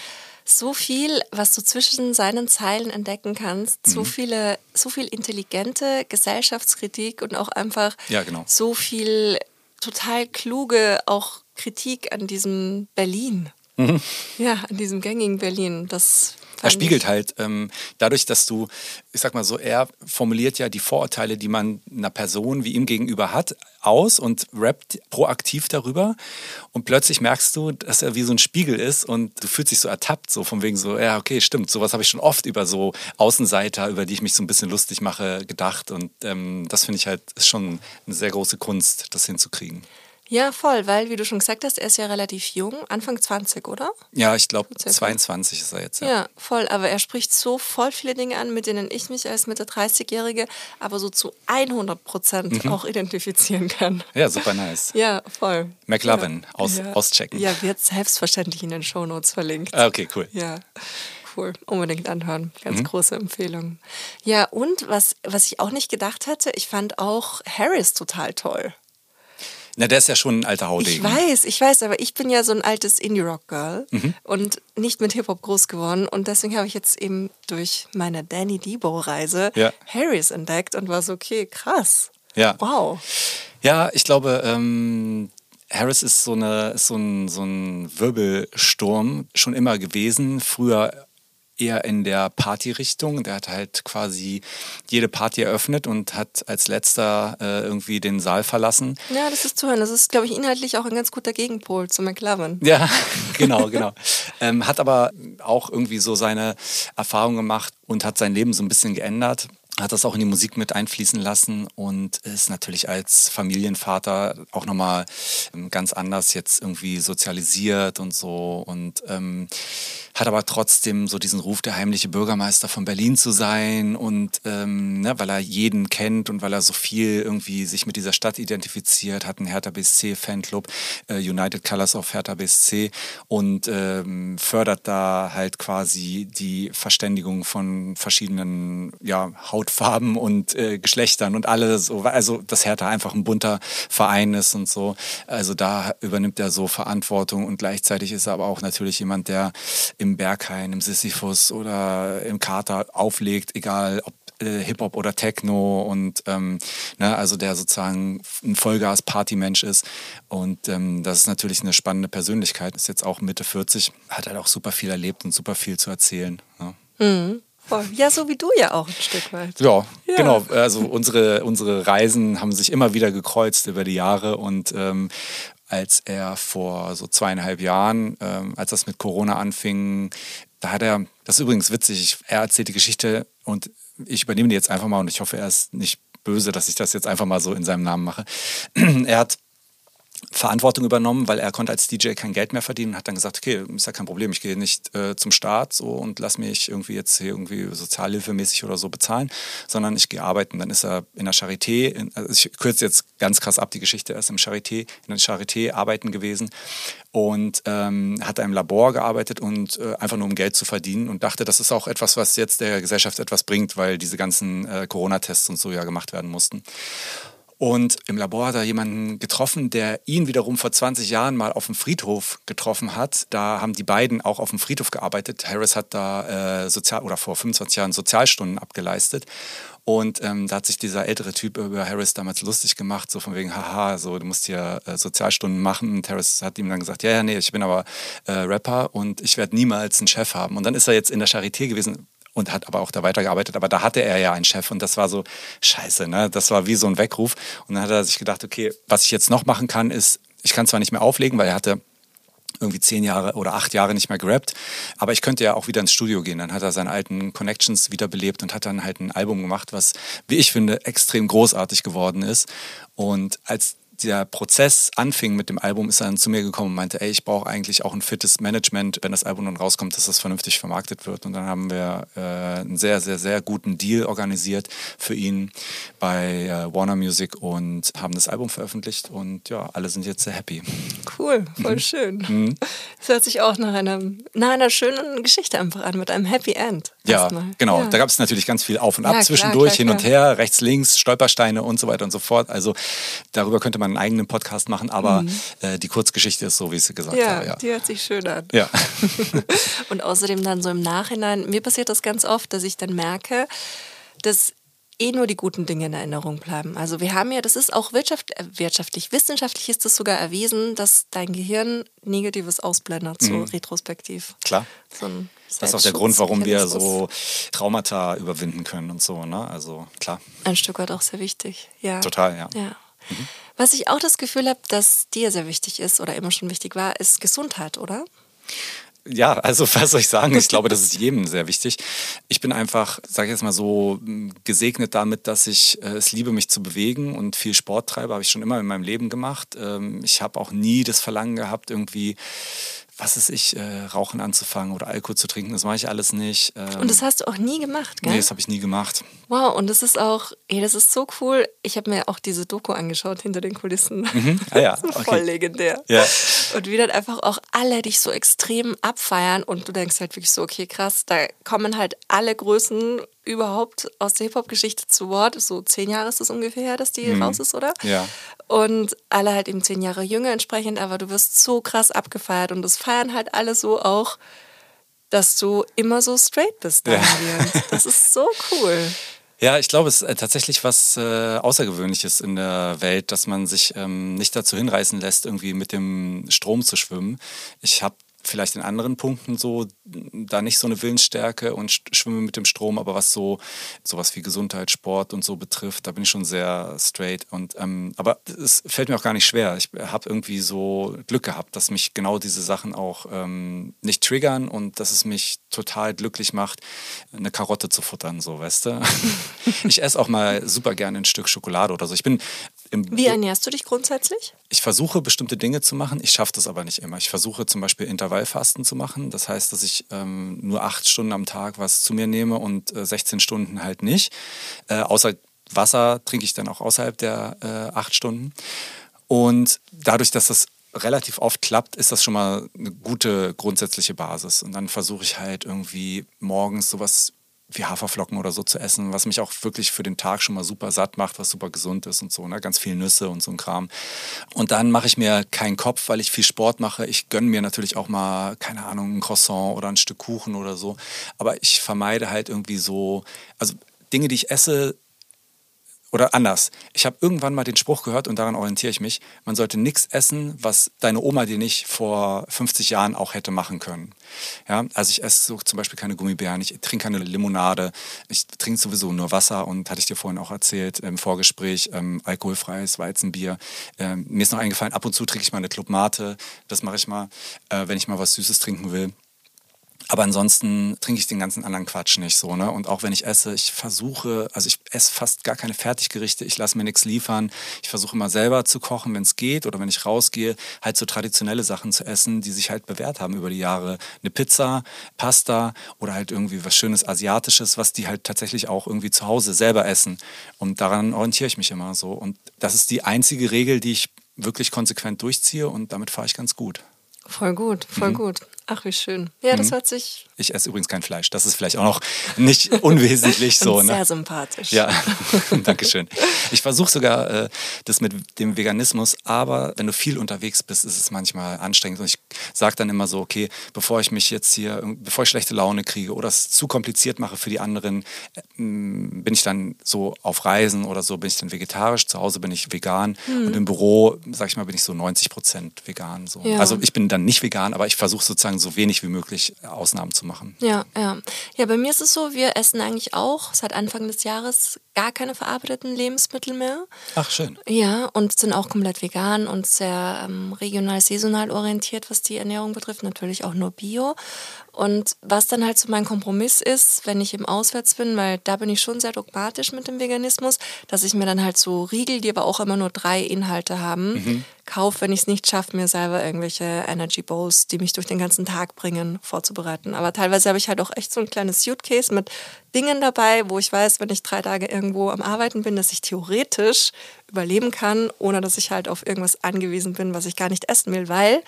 Speaker 1: so viel, was du zwischen seinen Zeilen entdecken kannst, mhm. so viele, so viel intelligente Gesellschaftskritik und auch einfach
Speaker 2: ja, genau.
Speaker 1: so viel total kluge auch Kritik an diesem Berlin. Mhm. Ja, an diesem gängigen Berlin. Das
Speaker 2: er spiegelt halt ähm, dadurch, dass du, ich sag mal so, er formuliert ja die Vorurteile, die man einer Person wie ihm gegenüber hat, aus und rappt proaktiv darüber. Und plötzlich merkst du, dass er wie so ein Spiegel ist und du fühlst dich so ertappt, so von wegen so, ja, okay, stimmt, sowas habe ich schon oft über so Außenseiter, über die ich mich so ein bisschen lustig mache, gedacht. Und ähm, das finde ich halt, ist schon eine sehr große Kunst, das hinzukriegen.
Speaker 1: Ja, voll, weil, wie du schon gesagt hast, er ist ja relativ jung, Anfang 20, oder?
Speaker 2: Ja, ich glaube, 22 ist er jetzt.
Speaker 1: Ja. ja. voll, aber er spricht so voll viele Dinge an, mit denen ich mich als Mitte 30-Jährige aber so zu 100 Prozent mhm. auch identifizieren kann.
Speaker 2: Ja, super nice.
Speaker 1: Ja, voll.
Speaker 2: McLovin,
Speaker 1: ja.
Speaker 2: aus,
Speaker 1: ja.
Speaker 2: auschecken.
Speaker 1: Ja, wird selbstverständlich in den Shownotes verlinkt.
Speaker 2: Ah, okay, cool.
Speaker 1: Ja cool. Unbedingt anhören. Ganz mhm. große Empfehlung. Ja, und was, was ich auch nicht gedacht hatte, ich fand auch Harris total toll.
Speaker 2: Na, der ist ja schon ein alter Haudegen.
Speaker 1: Ich weiß, ich weiß, aber ich bin ja so ein altes Indie-Rock-Girl mhm. und nicht mit Hip-Hop groß geworden. Und deswegen habe ich jetzt eben durch meine Danny Debo-Reise
Speaker 2: ja.
Speaker 1: Harris entdeckt und war so, okay, krass.
Speaker 2: Ja.
Speaker 1: Wow.
Speaker 2: Ja, ich glaube, ähm, Harris ist so, eine, ist so, ein, so ein Wirbelsturm schon immer gewesen. Früher eher in der Party-Richtung. Der hat halt quasi jede Party eröffnet und hat als letzter äh, irgendwie den Saal verlassen.
Speaker 1: Ja, das ist zu hören. Das ist, glaube ich, inhaltlich auch ein ganz guter Gegenpol zu McLovin.
Speaker 2: Ja, genau, genau. ähm, hat aber auch irgendwie so seine Erfahrung gemacht und hat sein Leben so ein bisschen geändert hat das auch in die Musik mit einfließen lassen und ist natürlich als Familienvater auch nochmal ähm, ganz anders jetzt irgendwie sozialisiert und so und ähm, hat aber trotzdem so diesen Ruf, der heimliche Bürgermeister von Berlin zu sein und ähm, ne, weil er jeden kennt und weil er so viel irgendwie sich mit dieser Stadt identifiziert, hat einen Hertha BSC Fanclub, äh, United Colors of Hertha BSC und ähm, fördert da halt quasi die Verständigung von verschiedenen ja, Hautfarben und äh, Geschlechtern und alle so, also dass Hertha einfach ein bunter Verein ist und so. Also da übernimmt er so Verantwortung und gleichzeitig ist er aber auch natürlich jemand, der im Berghain, im Sisyphus oder im Kater auflegt, egal ob äh, Hip-Hop oder Techno und ähm, ne, also der sozusagen ein Vollgas-Party-Mensch ist. Und ähm, das ist natürlich eine spannende Persönlichkeit, ist jetzt auch Mitte 40, hat halt auch super viel erlebt und super viel zu erzählen. Ja.
Speaker 1: Mhm. Ja, so wie du ja auch ein Stück weit.
Speaker 2: Ja, ja. genau. Also unsere, unsere Reisen haben sich immer wieder gekreuzt über die Jahre und ähm, als er vor so zweieinhalb Jahren, ähm, als das mit Corona anfing, da hat er, das ist übrigens witzig, er erzählt die Geschichte und ich übernehme die jetzt einfach mal und ich hoffe, er ist nicht böse, dass ich das jetzt einfach mal so in seinem Namen mache. er hat Verantwortung übernommen, weil er konnte als DJ kein Geld mehr verdienen und hat dann gesagt, okay, ist ja kein Problem, ich gehe nicht äh, zum Staat so und lass mich irgendwie jetzt hier irgendwie sozialhilfemäßig oder so bezahlen, sondern ich gehe arbeiten. Dann ist er in der Charité, in, also ich kürze jetzt ganz krass ab die Geschichte, er ist im Charité, in der Charité arbeiten gewesen und ähm, hat im Labor gearbeitet und äh, einfach nur um Geld zu verdienen und dachte, das ist auch etwas, was jetzt der Gesellschaft etwas bringt, weil diese ganzen äh, Corona-Tests und so ja gemacht werden mussten. Und im Labor hat er jemanden getroffen, der ihn wiederum vor 20 Jahren mal auf dem Friedhof getroffen hat. Da haben die beiden auch auf dem Friedhof gearbeitet. Harris hat da äh, sozial oder vor 25 Jahren Sozialstunden abgeleistet. Und ähm, da hat sich dieser ältere Typ über Harris damals lustig gemacht, so von wegen, haha, so du musst hier äh, Sozialstunden machen. Und Harris hat ihm dann gesagt, ja, ja, nee, ich bin aber äh, Rapper und ich werde niemals einen Chef haben. Und dann ist er jetzt in der Charité gewesen, und hat aber auch da weitergearbeitet. Aber da hatte er ja einen Chef und das war so scheiße, ne? Das war wie so ein Weckruf. Und dann hat er sich gedacht, okay, was ich jetzt noch machen kann, ist, ich kann zwar nicht mehr auflegen, weil er hatte irgendwie zehn Jahre oder acht Jahre nicht mehr gerappt. Aber ich könnte ja auch wieder ins Studio gehen. Dann hat er seine alten Connections wiederbelebt und hat dann halt ein Album gemacht, was, wie ich finde, extrem großartig geworden ist. Und als der Prozess anfing mit dem Album, ist er dann zu mir gekommen und meinte, ey, ich brauche eigentlich auch ein fittes Management, wenn das Album dann rauskommt, dass das vernünftig vermarktet wird. Und dann haben wir äh, einen sehr, sehr, sehr guten Deal organisiert für ihn bei äh, Warner Music und haben das Album veröffentlicht und ja, alle sind jetzt sehr happy.
Speaker 1: Cool, voll mhm. schön. Mhm. Das hört sich auch nach einer, nach einer schönen Geschichte einfach an, mit einem Happy End.
Speaker 2: Ja, genau. Ja. Da gab es natürlich ganz viel Auf und Ab ja, zwischendurch, klar, klar, hin und her, rechts, links, Stolpersteine und so weiter und so fort. Also darüber könnte man einen eigenen Podcast machen, aber mhm. äh, die Kurzgeschichte ist so, wie ich sie gesagt
Speaker 1: ja,
Speaker 2: habe.
Speaker 1: Ja, die hört sich schön an.
Speaker 2: Ja.
Speaker 1: und außerdem dann so im Nachhinein, mir passiert das ganz oft, dass ich dann merke, dass eh nur die guten Dinge in Erinnerung bleiben. Also wir haben ja, das ist auch wirtschaft, äh, wirtschaftlich, wissenschaftlich ist das sogar erwiesen, dass dein Gehirn Negatives ausblendet, so mhm. retrospektiv.
Speaker 2: Klar. So das ist auch der Grund, warum wir so Traumata überwinden können und so, ne? Also klar.
Speaker 1: Ein Stück weit auch sehr wichtig, ja.
Speaker 2: Total, ja.
Speaker 1: Ja. Mhm. Was ich auch das Gefühl habe, dass dir sehr wichtig ist oder immer schon wichtig war, ist Gesundheit, oder?
Speaker 2: Ja, also was soll ich sagen? Ich glaube, das ist jedem sehr wichtig. Ich bin einfach, sage ich jetzt mal so, gesegnet damit, dass ich äh, es liebe, mich zu bewegen und viel Sport treibe. Habe ich schon immer in meinem Leben gemacht. Ähm, ich habe auch nie das Verlangen gehabt, irgendwie was ist ich, äh, Rauchen anzufangen oder Alkohol zu trinken. Das mache ich alles nicht.
Speaker 1: Ähm, und das hast du auch nie gemacht, gell?
Speaker 2: Nee, das habe ich nie gemacht.
Speaker 1: Wow, und das ist auch, ey, das ist so cool. Ich habe mir auch diese Doku angeschaut hinter den Kulissen.
Speaker 2: Mhm. Ah, ja.
Speaker 1: okay. Voll legendär.
Speaker 2: Ja.
Speaker 1: Und wie dann einfach auch alle dich so extrem abfeiern und du denkst halt wirklich so, okay, krass, da kommen halt alle Größen überhaupt aus der Hip-Hop-Geschichte zu Wort. So zehn Jahre ist es ungefähr her, dass die mhm. raus ist, oder?
Speaker 2: Ja.
Speaker 1: Und alle halt eben zehn Jahre jünger entsprechend, aber du wirst so krass abgefeiert und das feiern halt alle so auch, dass du immer so straight bist. Ja. Das ist so cool.
Speaker 2: Ja, ich glaube, es ist äh, tatsächlich was äh, Außergewöhnliches in der Welt, dass man sich ähm, nicht dazu hinreißen lässt, irgendwie mit dem Strom zu schwimmen. Ich habe vielleicht in anderen Punkten so da nicht so eine Willensstärke und schwimme mit dem Strom, aber was so sowas wie Gesundheit, Sport und so betrifft, da bin ich schon sehr straight. Und ähm, aber es fällt mir auch gar nicht schwer. Ich habe irgendwie so Glück gehabt, dass mich genau diese Sachen auch ähm, nicht triggern und dass es mich total glücklich macht, eine Karotte zu futtern, so weißt du. ich esse auch mal super gerne ein Stück Schokolade oder so. Ich bin
Speaker 1: wie ernährst du dich grundsätzlich?
Speaker 2: Ich versuche bestimmte Dinge zu machen, ich schaffe das aber nicht immer. Ich versuche zum Beispiel Intervallfasten zu machen. Das heißt, dass ich ähm, nur acht Stunden am Tag was zu mir nehme und äh, 16 Stunden halt nicht. Äh, außer Wasser trinke ich dann auch außerhalb der äh, acht Stunden. Und dadurch, dass das relativ oft klappt, ist das schon mal eine gute grundsätzliche Basis. Und dann versuche ich halt irgendwie morgens sowas wie Haferflocken oder so zu essen, was mich auch wirklich für den Tag schon mal super satt macht, was super gesund ist und so, ne? ganz viel Nüsse und so ein Kram. Und dann mache ich mir keinen Kopf, weil ich viel Sport mache. Ich gönne mir natürlich auch mal, keine Ahnung, ein Croissant oder ein Stück Kuchen oder so. Aber ich vermeide halt irgendwie so, also Dinge, die ich esse, oder anders. Ich habe irgendwann mal den Spruch gehört und daran orientiere ich mich. Man sollte nichts essen, was deine Oma dir nicht vor 50 Jahren auch hätte machen können. Ja, also ich esse so zum Beispiel keine Gummibären, ich trinke keine Limonade, ich trinke sowieso nur Wasser und hatte ich dir vorhin auch erzählt im Vorgespräch, ähm, alkoholfreies Weizenbier. Ähm, mir ist noch eingefallen, ab und zu trinke ich mal eine Club Mate, das mache ich mal, äh, wenn ich mal was Süßes trinken will. Aber ansonsten trinke ich den ganzen anderen Quatsch nicht so. Ne? Und auch wenn ich esse, ich versuche, also ich esse fast gar keine Fertiggerichte, ich lasse mir nichts liefern. Ich versuche immer selber zu kochen, wenn es geht. Oder wenn ich rausgehe, halt so traditionelle Sachen zu essen, die sich halt bewährt haben über die Jahre. Eine Pizza, Pasta oder halt irgendwie was Schönes Asiatisches, was die halt tatsächlich auch irgendwie zu Hause selber essen. Und daran orientiere ich mich immer so. Und das ist die einzige Regel, die ich wirklich konsequent durchziehe und damit fahre ich ganz gut.
Speaker 1: Voll gut, voll mhm. gut. Ach, wie schön. Ja, das mhm. hört sich.
Speaker 2: Ich esse übrigens kein Fleisch. Das ist vielleicht auch noch nicht unwesentlich so.
Speaker 1: Ne? Sehr sympathisch.
Speaker 2: Ja, Dankeschön. Ich versuche sogar äh, das mit dem Veganismus, aber wenn du viel unterwegs bist, ist es manchmal anstrengend. Und ich sage dann immer so, okay, bevor ich mich jetzt hier, bevor ich schlechte Laune kriege oder es zu kompliziert mache für die anderen, äh, bin ich dann so auf Reisen oder so, bin ich dann vegetarisch. Zu Hause bin ich vegan mhm. und im Büro, sag ich mal, bin ich so 90 Prozent vegan. So. Ja. Also ich bin dann nicht vegan, aber ich versuche sozusagen sozusagen so wenig wie möglich Ausnahmen zu machen.
Speaker 1: Ja, ja. Ja, bei mir ist es so, wir essen eigentlich auch seit Anfang des Jahres gar keine verarbeiteten Lebensmittel mehr.
Speaker 2: Ach, schön.
Speaker 1: Ja, und sind auch komplett vegan und sehr ähm, regional, saisonal orientiert, was die Ernährung betrifft. Natürlich auch nur Bio. Und was dann halt so mein Kompromiss ist, wenn ich im Auswärts bin, weil da bin ich schon sehr dogmatisch mit dem Veganismus, dass ich mir dann halt so Riegel, die aber auch immer nur drei Inhalte haben, mhm. kaufe, wenn ich es nicht schaffe, mir selber irgendwelche Energy Bowls, die mich durch den ganzen Tag bringen, vorzubereiten. Aber teilweise habe ich halt auch echt so ein kleines Suitcase mit Dingen dabei, wo ich weiß, wenn ich drei Tage irgendwo am Arbeiten bin, dass ich theoretisch überleben kann, ohne dass ich halt auf irgendwas angewiesen bin, was ich gar nicht essen will, weil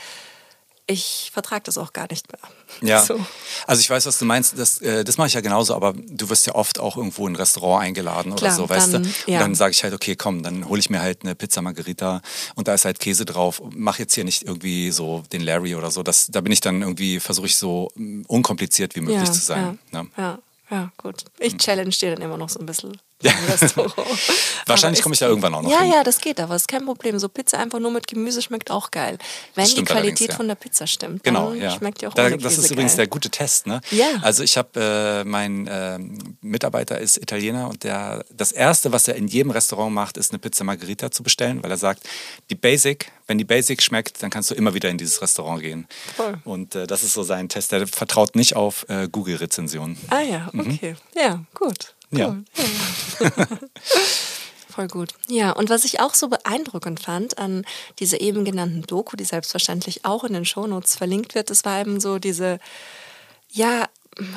Speaker 1: ich vertrage das auch gar nicht mehr.
Speaker 2: Ja, so. also ich weiß, was du meinst. Das, äh, das mache ich ja genauso, aber du wirst ja oft auch irgendwo in ein Restaurant eingeladen Klar, oder so, weißt dann, du? Und ja. dann sage ich halt, okay, komm, dann hole ich mir halt eine Pizza Margherita und da ist halt Käse drauf. Mach jetzt hier nicht irgendwie so den Larry oder so. Das, da bin ich dann irgendwie, versuche ich so mm, unkompliziert wie möglich
Speaker 1: ja,
Speaker 2: zu sein.
Speaker 1: Ja, ne? ja, ja, gut. Ich hm. challenge dir dann immer noch so ein bisschen.
Speaker 2: Ja. Wahrscheinlich komme ich da irgendwann auch noch
Speaker 1: Ja,
Speaker 2: hin.
Speaker 1: ja, das geht aber. Ist kein Problem. So Pizza einfach nur mit Gemüse schmeckt auch geil. Wenn die Qualität ja. von der Pizza stimmt,
Speaker 2: genau, ja.
Speaker 1: schmeckt die auch
Speaker 2: da, Das ist übrigens der gute Test. Ne?
Speaker 1: Ja.
Speaker 2: Also ich habe, äh, mein äh, Mitarbeiter ist Italiener und der, das Erste, was er in jedem Restaurant macht, ist eine Pizza Margherita zu bestellen, weil er sagt, die Basic, wenn die Basic schmeckt, dann kannst du immer wieder in dieses Restaurant gehen. Voll. Und äh, das ist so sein Test. Der vertraut nicht auf äh, Google-Rezensionen.
Speaker 1: Ah ja, mhm. okay. Mhm. Ja, gut.
Speaker 2: Ja.
Speaker 1: Voll gut. Ja, und was ich auch so beeindruckend fand an dieser eben genannten Doku, die selbstverständlich auch in den Shownotes verlinkt wird, das war eben so diese, ja,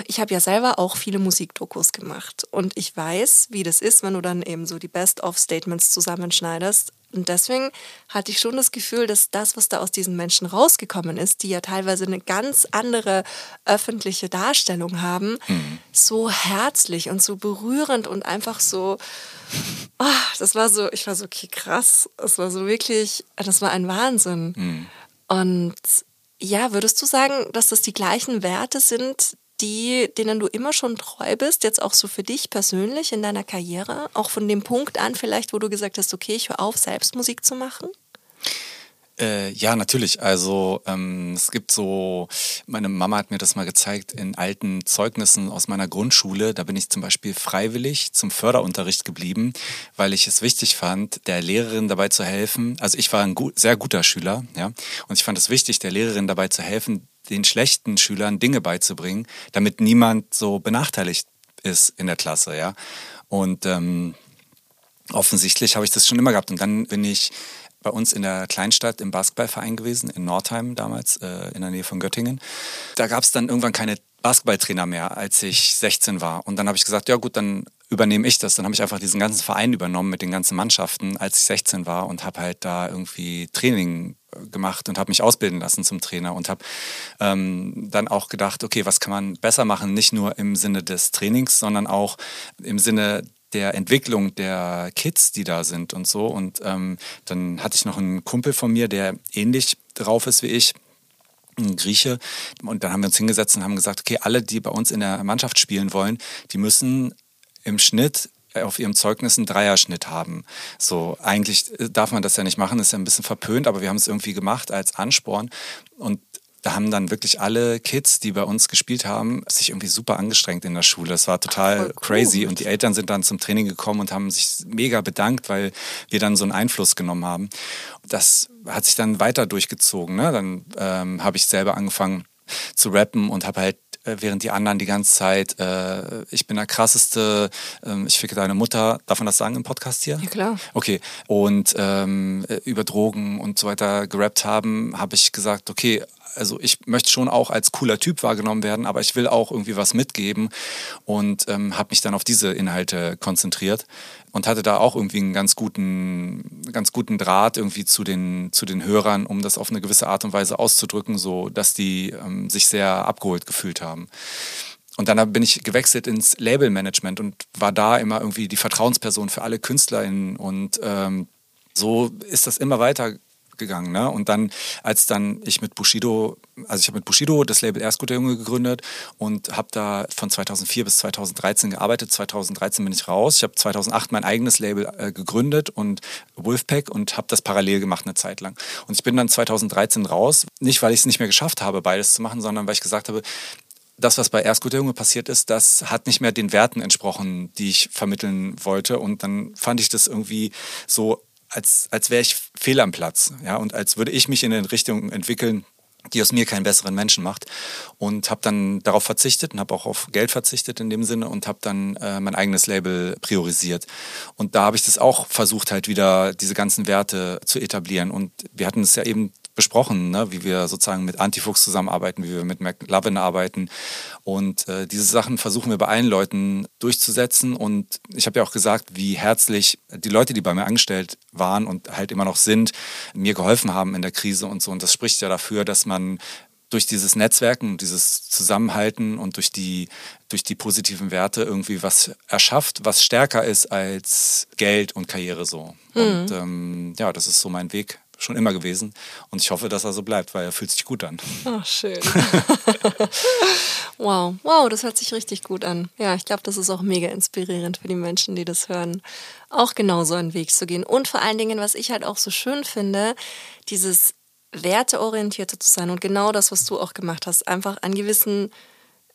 Speaker 1: ich habe ja selber auch viele Musikdokus gemacht und ich weiß, wie das ist, wenn du dann eben so die Best-of-Statements zusammenschneidest und deswegen hatte ich schon das Gefühl, dass das, was da aus diesen Menschen rausgekommen ist, die ja teilweise eine ganz andere öffentliche Darstellung haben, mhm. so herzlich und so berührend und einfach so, oh, das war so, ich war so, okay, krass. Das war so wirklich, das war ein Wahnsinn. Mhm. Und ja, würdest du sagen, dass das die gleichen Werte sind, die, denen du immer schon treu bist, jetzt auch so für dich persönlich in deiner Karriere? Auch von dem Punkt an vielleicht, wo du gesagt hast, okay, ich höre auf, selbst Musik zu machen?
Speaker 2: Äh, ja, natürlich. Also ähm, es gibt so, meine Mama hat mir das mal gezeigt in alten Zeugnissen aus meiner Grundschule. Da bin ich zum Beispiel freiwillig zum Förderunterricht geblieben, weil ich es wichtig fand, der Lehrerin dabei zu helfen. Also ich war ein gut, sehr guter Schüler, ja, und ich fand es wichtig, der Lehrerin dabei zu helfen, den schlechten Schülern Dinge beizubringen, damit niemand so benachteiligt ist in der Klasse, ja. Und ähm, offensichtlich habe ich das schon immer gehabt. Und dann bin ich bei uns in der Kleinstadt im Basketballverein gewesen, in Nordheim damals, äh, in der Nähe von Göttingen. Da gab es dann irgendwann keine Basketballtrainer mehr, als ich 16 war. Und dann habe ich gesagt, ja gut, dann übernehme ich das. Dann habe ich einfach diesen ganzen Verein übernommen mit den ganzen Mannschaften, als ich 16 war und habe halt da irgendwie Training äh, gemacht und habe mich ausbilden lassen zum Trainer und habe ähm, dann auch gedacht, okay, was kann man besser machen, nicht nur im Sinne des Trainings, sondern auch im Sinne der Entwicklung der Kids, die da sind und so. Und ähm, dann hatte ich noch einen Kumpel von mir, der ähnlich drauf ist wie ich, ein Grieche. Und dann haben wir uns hingesetzt und haben gesagt, okay, alle, die bei uns in der Mannschaft spielen wollen, die müssen im Schnitt auf ihrem Zeugnis einen Dreierschnitt haben. So, eigentlich darf man das ja nicht machen, ist ja ein bisschen verpönt, aber wir haben es irgendwie gemacht als Ansporn. Und da haben dann wirklich alle Kids, die bei uns gespielt haben, sich irgendwie super angestrengt in der Schule. Das war total Ach, crazy. Und die Eltern sind dann zum Training gekommen und haben sich mega bedankt, weil wir dann so einen Einfluss genommen haben. Das hat sich dann weiter durchgezogen. Ne? Dann ähm, habe ich selber angefangen zu rappen und habe halt äh, während die anderen die ganze Zeit, äh, ich bin der krasseste, äh, ich ficke deine Mutter, darf man das sagen im Podcast hier?
Speaker 1: Ja, klar.
Speaker 2: Okay, und ähm, über Drogen und so weiter gerappt haben, habe ich gesagt, okay, also ich möchte schon auch als cooler Typ wahrgenommen werden, aber ich will auch irgendwie was mitgeben und ähm, habe mich dann auf diese Inhalte konzentriert und hatte da auch irgendwie einen ganz guten, ganz guten Draht irgendwie zu den, zu den Hörern, um das auf eine gewisse Art und Weise auszudrücken, so dass die ähm, sich sehr abgeholt gefühlt haben. Und dann bin ich gewechselt ins Labelmanagement und war da immer irgendwie die Vertrauensperson für alle KünstlerInnen und ähm, so ist das immer weiter gegangen. Ne? Und dann, als dann ich mit Bushido, also ich habe mit Bushido das Label Erst guter Junge gegründet und habe da von 2004 bis 2013 gearbeitet. 2013 bin ich raus. Ich habe 2008 mein eigenes Label äh, gegründet und Wolfpack und habe das parallel gemacht eine Zeit lang. Und ich bin dann 2013 raus, nicht weil ich es nicht mehr geschafft habe, beides zu machen, sondern weil ich gesagt habe, das, was bei Erst guter Junge passiert ist, das hat nicht mehr den Werten entsprochen, die ich vermitteln wollte. Und dann fand ich das irgendwie so als, als wäre ich fehl am Platz. Ja, und als würde ich mich in eine Richtung entwickeln, die aus mir keinen besseren Menschen macht. Und habe dann darauf verzichtet und habe auch auf Geld verzichtet in dem Sinne und habe dann äh, mein eigenes Label priorisiert. Und da habe ich das auch versucht, halt wieder diese ganzen Werte zu etablieren. Und wir hatten es ja eben besprochen, ne? wie wir sozusagen mit Antifuchs zusammenarbeiten, wie wir mit McLovin arbeiten. Und äh, diese Sachen versuchen wir bei allen Leuten durchzusetzen. Und ich habe ja auch gesagt, wie herzlich die Leute, die bei mir angestellt waren und halt immer noch sind, mir geholfen haben in der Krise und so. Und das spricht ja dafür, dass man durch dieses Netzwerken, dieses Zusammenhalten und durch die, durch die positiven Werte irgendwie was erschafft, was stärker ist als Geld und Karriere so. Mhm. Und ähm, ja, das ist so mein Weg schon immer gewesen. Und ich hoffe, dass er so bleibt, weil er fühlt sich gut an.
Speaker 1: Ach, schön. wow, wow, das hört sich richtig gut an. Ja, ich glaube, das ist auch mega inspirierend für die Menschen, die das hören, auch genau so einen Weg zu gehen. Und vor allen Dingen, was ich halt auch so schön finde, dieses werteorientierte zu sein und genau das, was du auch gemacht hast, einfach an gewissen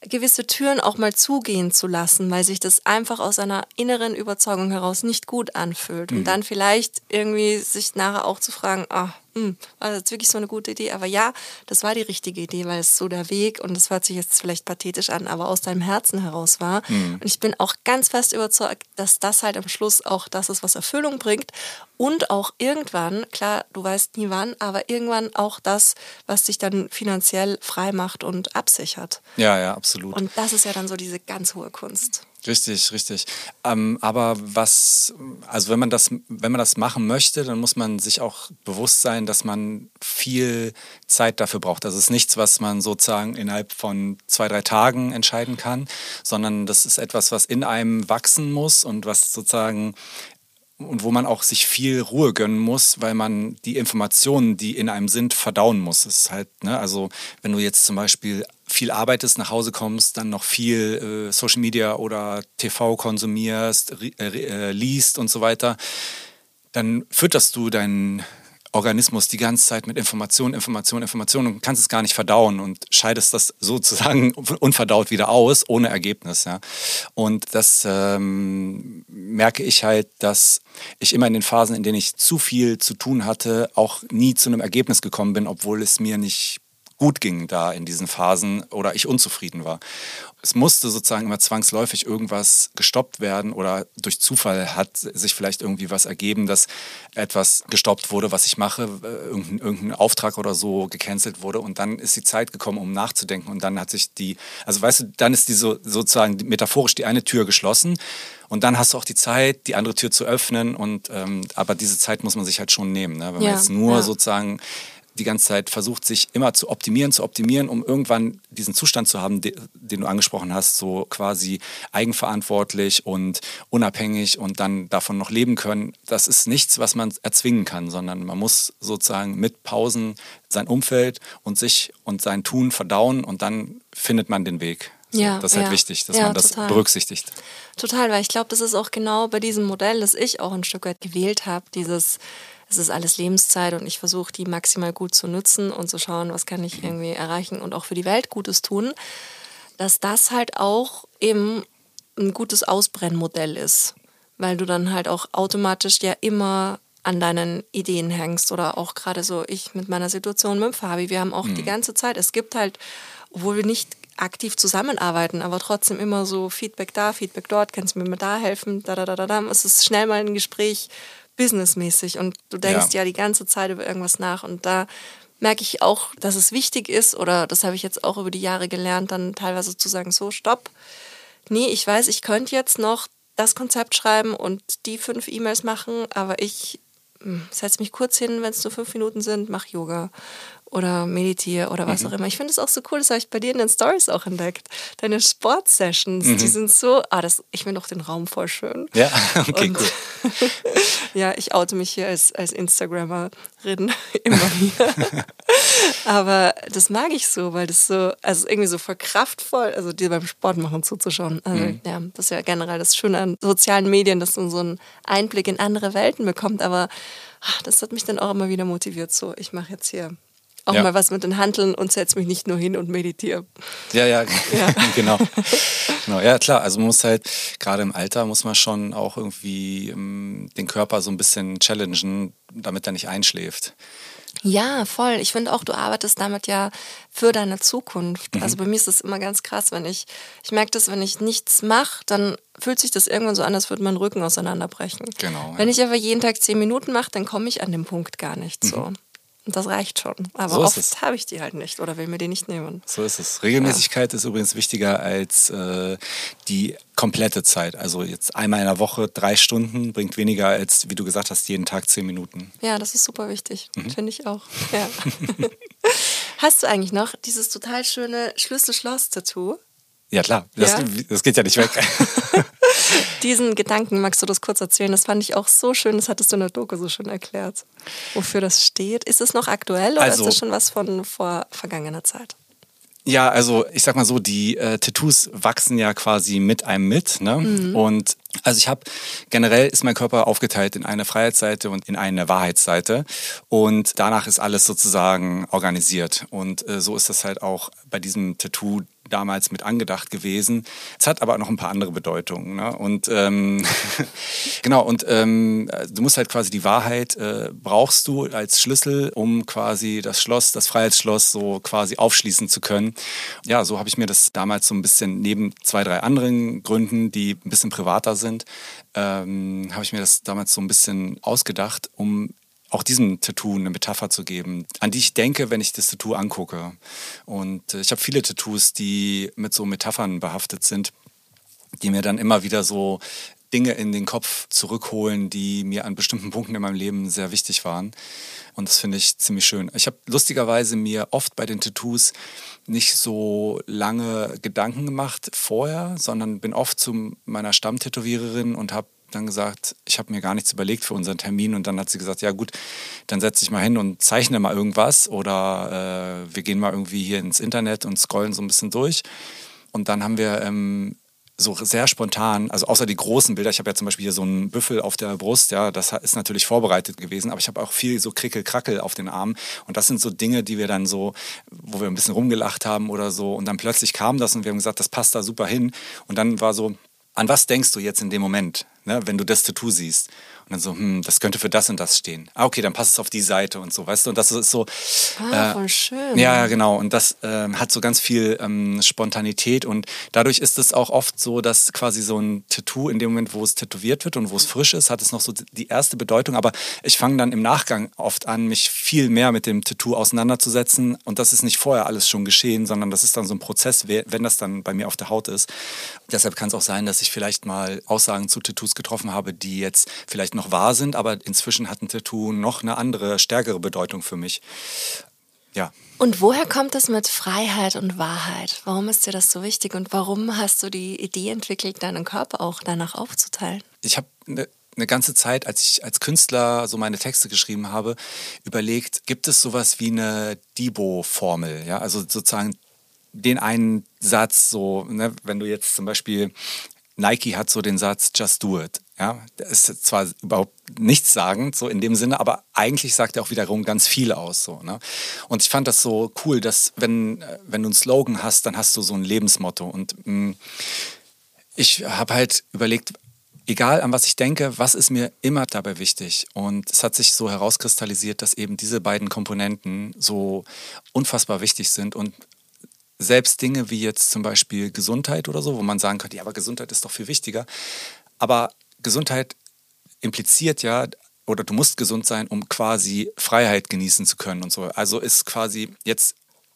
Speaker 1: gewisse Türen auch mal zugehen zu lassen, weil sich das einfach aus einer inneren Überzeugung heraus nicht gut anfühlt. Mhm. Und dann vielleicht irgendwie sich nachher auch zu fragen, ah, hm, war das wirklich so eine gute Idee? Aber ja, das war die richtige Idee, weil es so der Weg, und das hört sich jetzt vielleicht pathetisch an, aber aus deinem Herzen heraus war. Mhm. Und ich bin auch ganz fest überzeugt, dass das halt am Schluss auch das ist, was Erfüllung bringt. Und auch irgendwann, klar, du weißt nie wann, aber irgendwann auch das, was dich dann finanziell frei macht und absichert.
Speaker 2: Ja, ja, absolut.
Speaker 1: Und das ist ja dann so diese ganz hohe Kunst.
Speaker 2: Richtig, richtig. Ähm, aber was, also wenn man das, wenn man das machen möchte, dann muss man sich auch bewusst sein, dass man viel Zeit dafür braucht. Das ist nichts, was man sozusagen innerhalb von zwei, drei Tagen entscheiden kann, sondern das ist etwas, was in einem wachsen muss und was sozusagen und wo man auch sich viel Ruhe gönnen muss, weil man die Informationen, die in einem sind, verdauen muss. Das ist halt, ne, also wenn du jetzt zum Beispiel viel arbeitest, nach Hause kommst, dann noch viel äh, Social Media oder TV konsumierst, äh, äh, liest und so weiter, dann fütterst du deinen Organismus die ganze Zeit mit Information, Information, Information und kannst es gar nicht verdauen und scheidest das sozusagen unverdaut wieder aus, ohne Ergebnis. Ja. Und das ähm, merke ich halt, dass ich immer in den Phasen, in denen ich zu viel zu tun hatte, auch nie zu einem Ergebnis gekommen bin, obwohl es mir nicht gut ging da in diesen Phasen oder ich unzufrieden war. Es musste sozusagen immer zwangsläufig irgendwas gestoppt werden oder durch Zufall hat sich vielleicht irgendwie was ergeben, dass etwas gestoppt wurde, was ich mache, äh, irgendein, irgendein Auftrag oder so gecancelt wurde und dann ist die Zeit gekommen, um nachzudenken und dann hat sich die, also weißt du, dann ist die so, sozusagen metaphorisch die eine Tür geschlossen und dann hast du auch die Zeit, die andere Tür zu öffnen und ähm, aber diese Zeit muss man sich halt schon nehmen, ne? wenn ja, man jetzt nur ja. sozusagen die ganze Zeit versucht, sich immer zu optimieren, zu optimieren, um irgendwann diesen Zustand zu haben, den, den du angesprochen hast, so quasi eigenverantwortlich und unabhängig und dann davon noch leben können. Das ist nichts, was man erzwingen kann, sondern man muss sozusagen mit Pausen sein Umfeld und sich und sein Tun verdauen und dann findet man den Weg. So, ja, das ist halt ja. wichtig, dass ja, man das total. berücksichtigt.
Speaker 1: Total, weil ich glaube, das ist auch genau bei diesem Modell, das ich auch ein Stück weit gewählt habe, dieses es ist alles Lebenszeit und ich versuche die maximal gut zu nutzen und zu schauen, was kann ich irgendwie erreichen und auch für die Welt Gutes tun, dass das halt auch eben ein gutes Ausbrennmodell ist, weil du dann halt auch automatisch ja immer an deinen Ideen hängst oder auch gerade so ich mit meiner Situation mit dem Fabi, wir haben auch mhm. die ganze Zeit, es gibt halt, obwohl wir nicht aktiv zusammenarbeiten, aber trotzdem immer so Feedback da, Feedback dort, kannst du mir mal da helfen, da, da, da, da, da. Es ist schnell mal ein Gespräch, businessmäßig und du denkst ja. ja die ganze Zeit über irgendwas nach und da merke ich auch, dass es wichtig ist oder das habe ich jetzt auch über die Jahre gelernt, dann teilweise zu sagen, so, stopp. Nee, ich weiß, ich könnte jetzt noch das Konzept schreiben und die fünf E-Mails machen, aber ich hm, setze mich kurz hin, wenn es nur fünf Minuten sind, mache Yoga oder meditiere oder was mhm. auch immer. Ich finde es auch so cool, das habe ich bei dir in den Stories auch entdeckt. Deine Sportsessions, mhm. die sind so, ah, das, ich finde auch den Raum voll schön.
Speaker 2: Ja, okay, Und,
Speaker 1: cool. ja, ich oute mich hier als, als Instagrammerin immer wieder. Aber das mag ich so, weil das so, also irgendwie so voll kraftvoll, also dir beim Sport machen zuzuschauen. Also, mhm. ja, das ist ja generell das Schöne an sozialen Medien, dass man so einen Einblick in andere Welten bekommt. Aber ach, das hat mich dann auch immer wieder motiviert. So, ich mache jetzt hier auch ja. mal was mit den Handeln und setze mich nicht nur hin und meditiere.
Speaker 2: Ja, ja, ja. genau. genau. Ja, klar. Also man muss halt, gerade im Alter muss man schon auch irgendwie um, ähm, den Körper so ein bisschen challengen, damit er nicht einschläft.
Speaker 1: Ja, voll. Ich finde auch, du arbeitest damit ja für deine Zukunft. Mhm. Also bei mir ist das immer ganz krass, wenn ich, ich merke das, wenn ich nichts mache, dann fühlt sich das irgendwann so an, als würde mein Rücken auseinanderbrechen. Genau. Wenn ja. ich aber jeden Tag zehn Minuten mache, dann komme ich an dem Punkt gar nicht mhm. Und das reicht schon. Aber so oft habe ich die halt nicht oder will mir die nicht nehmen.
Speaker 2: So ist es. Regelmäßigkeit ja. ist übrigens wichtiger als äh, die komplette Zeit. Also jetzt einmal in der Woche drei Stunden bringt weniger als, wie du gesagt hast, jeden Tag zehn Minuten.
Speaker 1: Ja, das ist super wichtig. Mhm. Finde ich auch. Ja. hast du eigentlich noch dieses total schöne Schlüssel-Schloss-Tattoo?
Speaker 2: Ja, klar. Das, ja? das geht ja nicht weg.
Speaker 1: Diesen Gedanken magst du das kurz erzählen? Das fand ich auch so schön. Das hattest du in der Doku so schön erklärt. Wofür das steht. Ist es noch aktuell oder also, ist das schon was von vor vergangener Zeit?
Speaker 2: Ja, also ich sag mal so, die äh, Tattoos wachsen ja quasi mit einem mit. Ne? Mhm. Und also ich habe generell ist mein Körper aufgeteilt in eine Freiheitsseite und in eine Wahrheitsseite. Und danach ist alles sozusagen organisiert. Und äh, so ist das halt auch bei diesem Tattoo damals mit angedacht gewesen. Es hat aber noch ein paar andere Bedeutungen. Ne? Und ähm, genau, und ähm, du musst halt quasi die Wahrheit äh, brauchst du als Schlüssel, um quasi das Schloss, das Freiheitsschloss so quasi aufschließen zu können. Ja, so habe ich mir das damals so ein bisschen neben zwei, drei anderen Gründen, die ein bisschen privater sind, ähm, habe ich mir das damals so ein bisschen ausgedacht, um auch diesem Tattoo eine Metapher zu geben, an die ich denke, wenn ich das Tattoo angucke. Und äh, ich habe viele Tattoos, die mit so Metaphern behaftet sind, die mir dann immer wieder so Dinge in den Kopf zurückholen, die mir an bestimmten Punkten in meinem Leben sehr wichtig waren. Und das finde ich ziemlich schön. Ich habe lustigerweise mir oft bei den Tattoos nicht so lange Gedanken gemacht vorher, sondern bin oft zu meiner Stammtätowiererin und habe dann gesagt, ich habe mir gar nichts überlegt für unseren Termin. Und dann hat sie gesagt, ja gut, dann setze ich mal hin und zeichne mal irgendwas. Oder äh, wir gehen mal irgendwie hier ins Internet und scrollen so ein bisschen durch. Und dann haben wir ähm, so sehr spontan, also außer die großen Bilder, ich habe ja zum Beispiel hier so einen Büffel auf der Brust, ja, das ist natürlich vorbereitet gewesen, aber ich habe auch viel so Krickel-Krackel auf den Armen. Und das sind so Dinge, die wir dann so, wo wir ein bisschen rumgelacht haben oder so. Und dann plötzlich kam das und wir haben gesagt, das passt da super hin. Und dann war so, an was denkst du jetzt in dem Moment, ne, wenn du das Tattoo siehst? Und dann so, hm, das könnte für das und das stehen. Ah, okay, dann passt es auf die Seite und so, weißt du? Und das ist so.
Speaker 1: Ah, äh, voll schön.
Speaker 2: Ja, genau. Und das äh, hat so ganz viel ähm, Spontanität und dadurch ist es auch oft so, dass quasi so ein Tattoo in dem Moment, wo es tätowiert wird und wo es frisch ist, hat es noch so die erste Bedeutung. Aber ich fange dann im Nachgang oft an, mich viel mehr mit dem Tattoo auseinanderzusetzen. Und das ist nicht vorher alles schon geschehen, sondern das ist dann so ein Prozess, wenn das dann bei mir auf der Haut ist. Deshalb kann es auch sein, dass ich vielleicht mal Aussagen zu Tattoos getroffen habe, die jetzt vielleicht noch wahr sind, aber inzwischen hat ein Tattoo noch eine andere, stärkere Bedeutung für mich. Ja.
Speaker 1: Und woher kommt es mit Freiheit und Wahrheit? Warum ist dir das so wichtig und warum hast du die Idee entwickelt, deinen Körper auch danach aufzuteilen?
Speaker 2: Ich habe eine eine ganze Zeit, als ich als Künstler so meine Texte geschrieben habe, überlegt, gibt es sowas wie eine Debo-Formel? Ja, also sozusagen den einen Satz, so, ne, wenn du jetzt zum Beispiel Nike hat so den Satz Just Do It. Ja, das ist zwar überhaupt nichts sagend, so in dem Sinne, aber eigentlich sagt er auch wiederum ganz viel aus. So, ne? Und ich fand das so cool, dass wenn, äh, wenn du einen Slogan hast, dann hast du so ein Lebensmotto. Und mh, mm, ich habe halt überlegt, egal an was ich denke, was ist mir immer dabei wichtig? Und es hat sich so herauskristallisiert, dass eben diese beiden Komponenten so unfassbar wichtig sind und selbst Dinge wie jetzt zum Beispiel Gesundheit oder so, wo man sagen könnte, ja, aber Gesundheit ist doch viel wichtiger. Aber Gesundheit impliziert ja, oder du musst gesund sein, um quasi Freiheit genießen zu können und so. Also ist quasi jetzt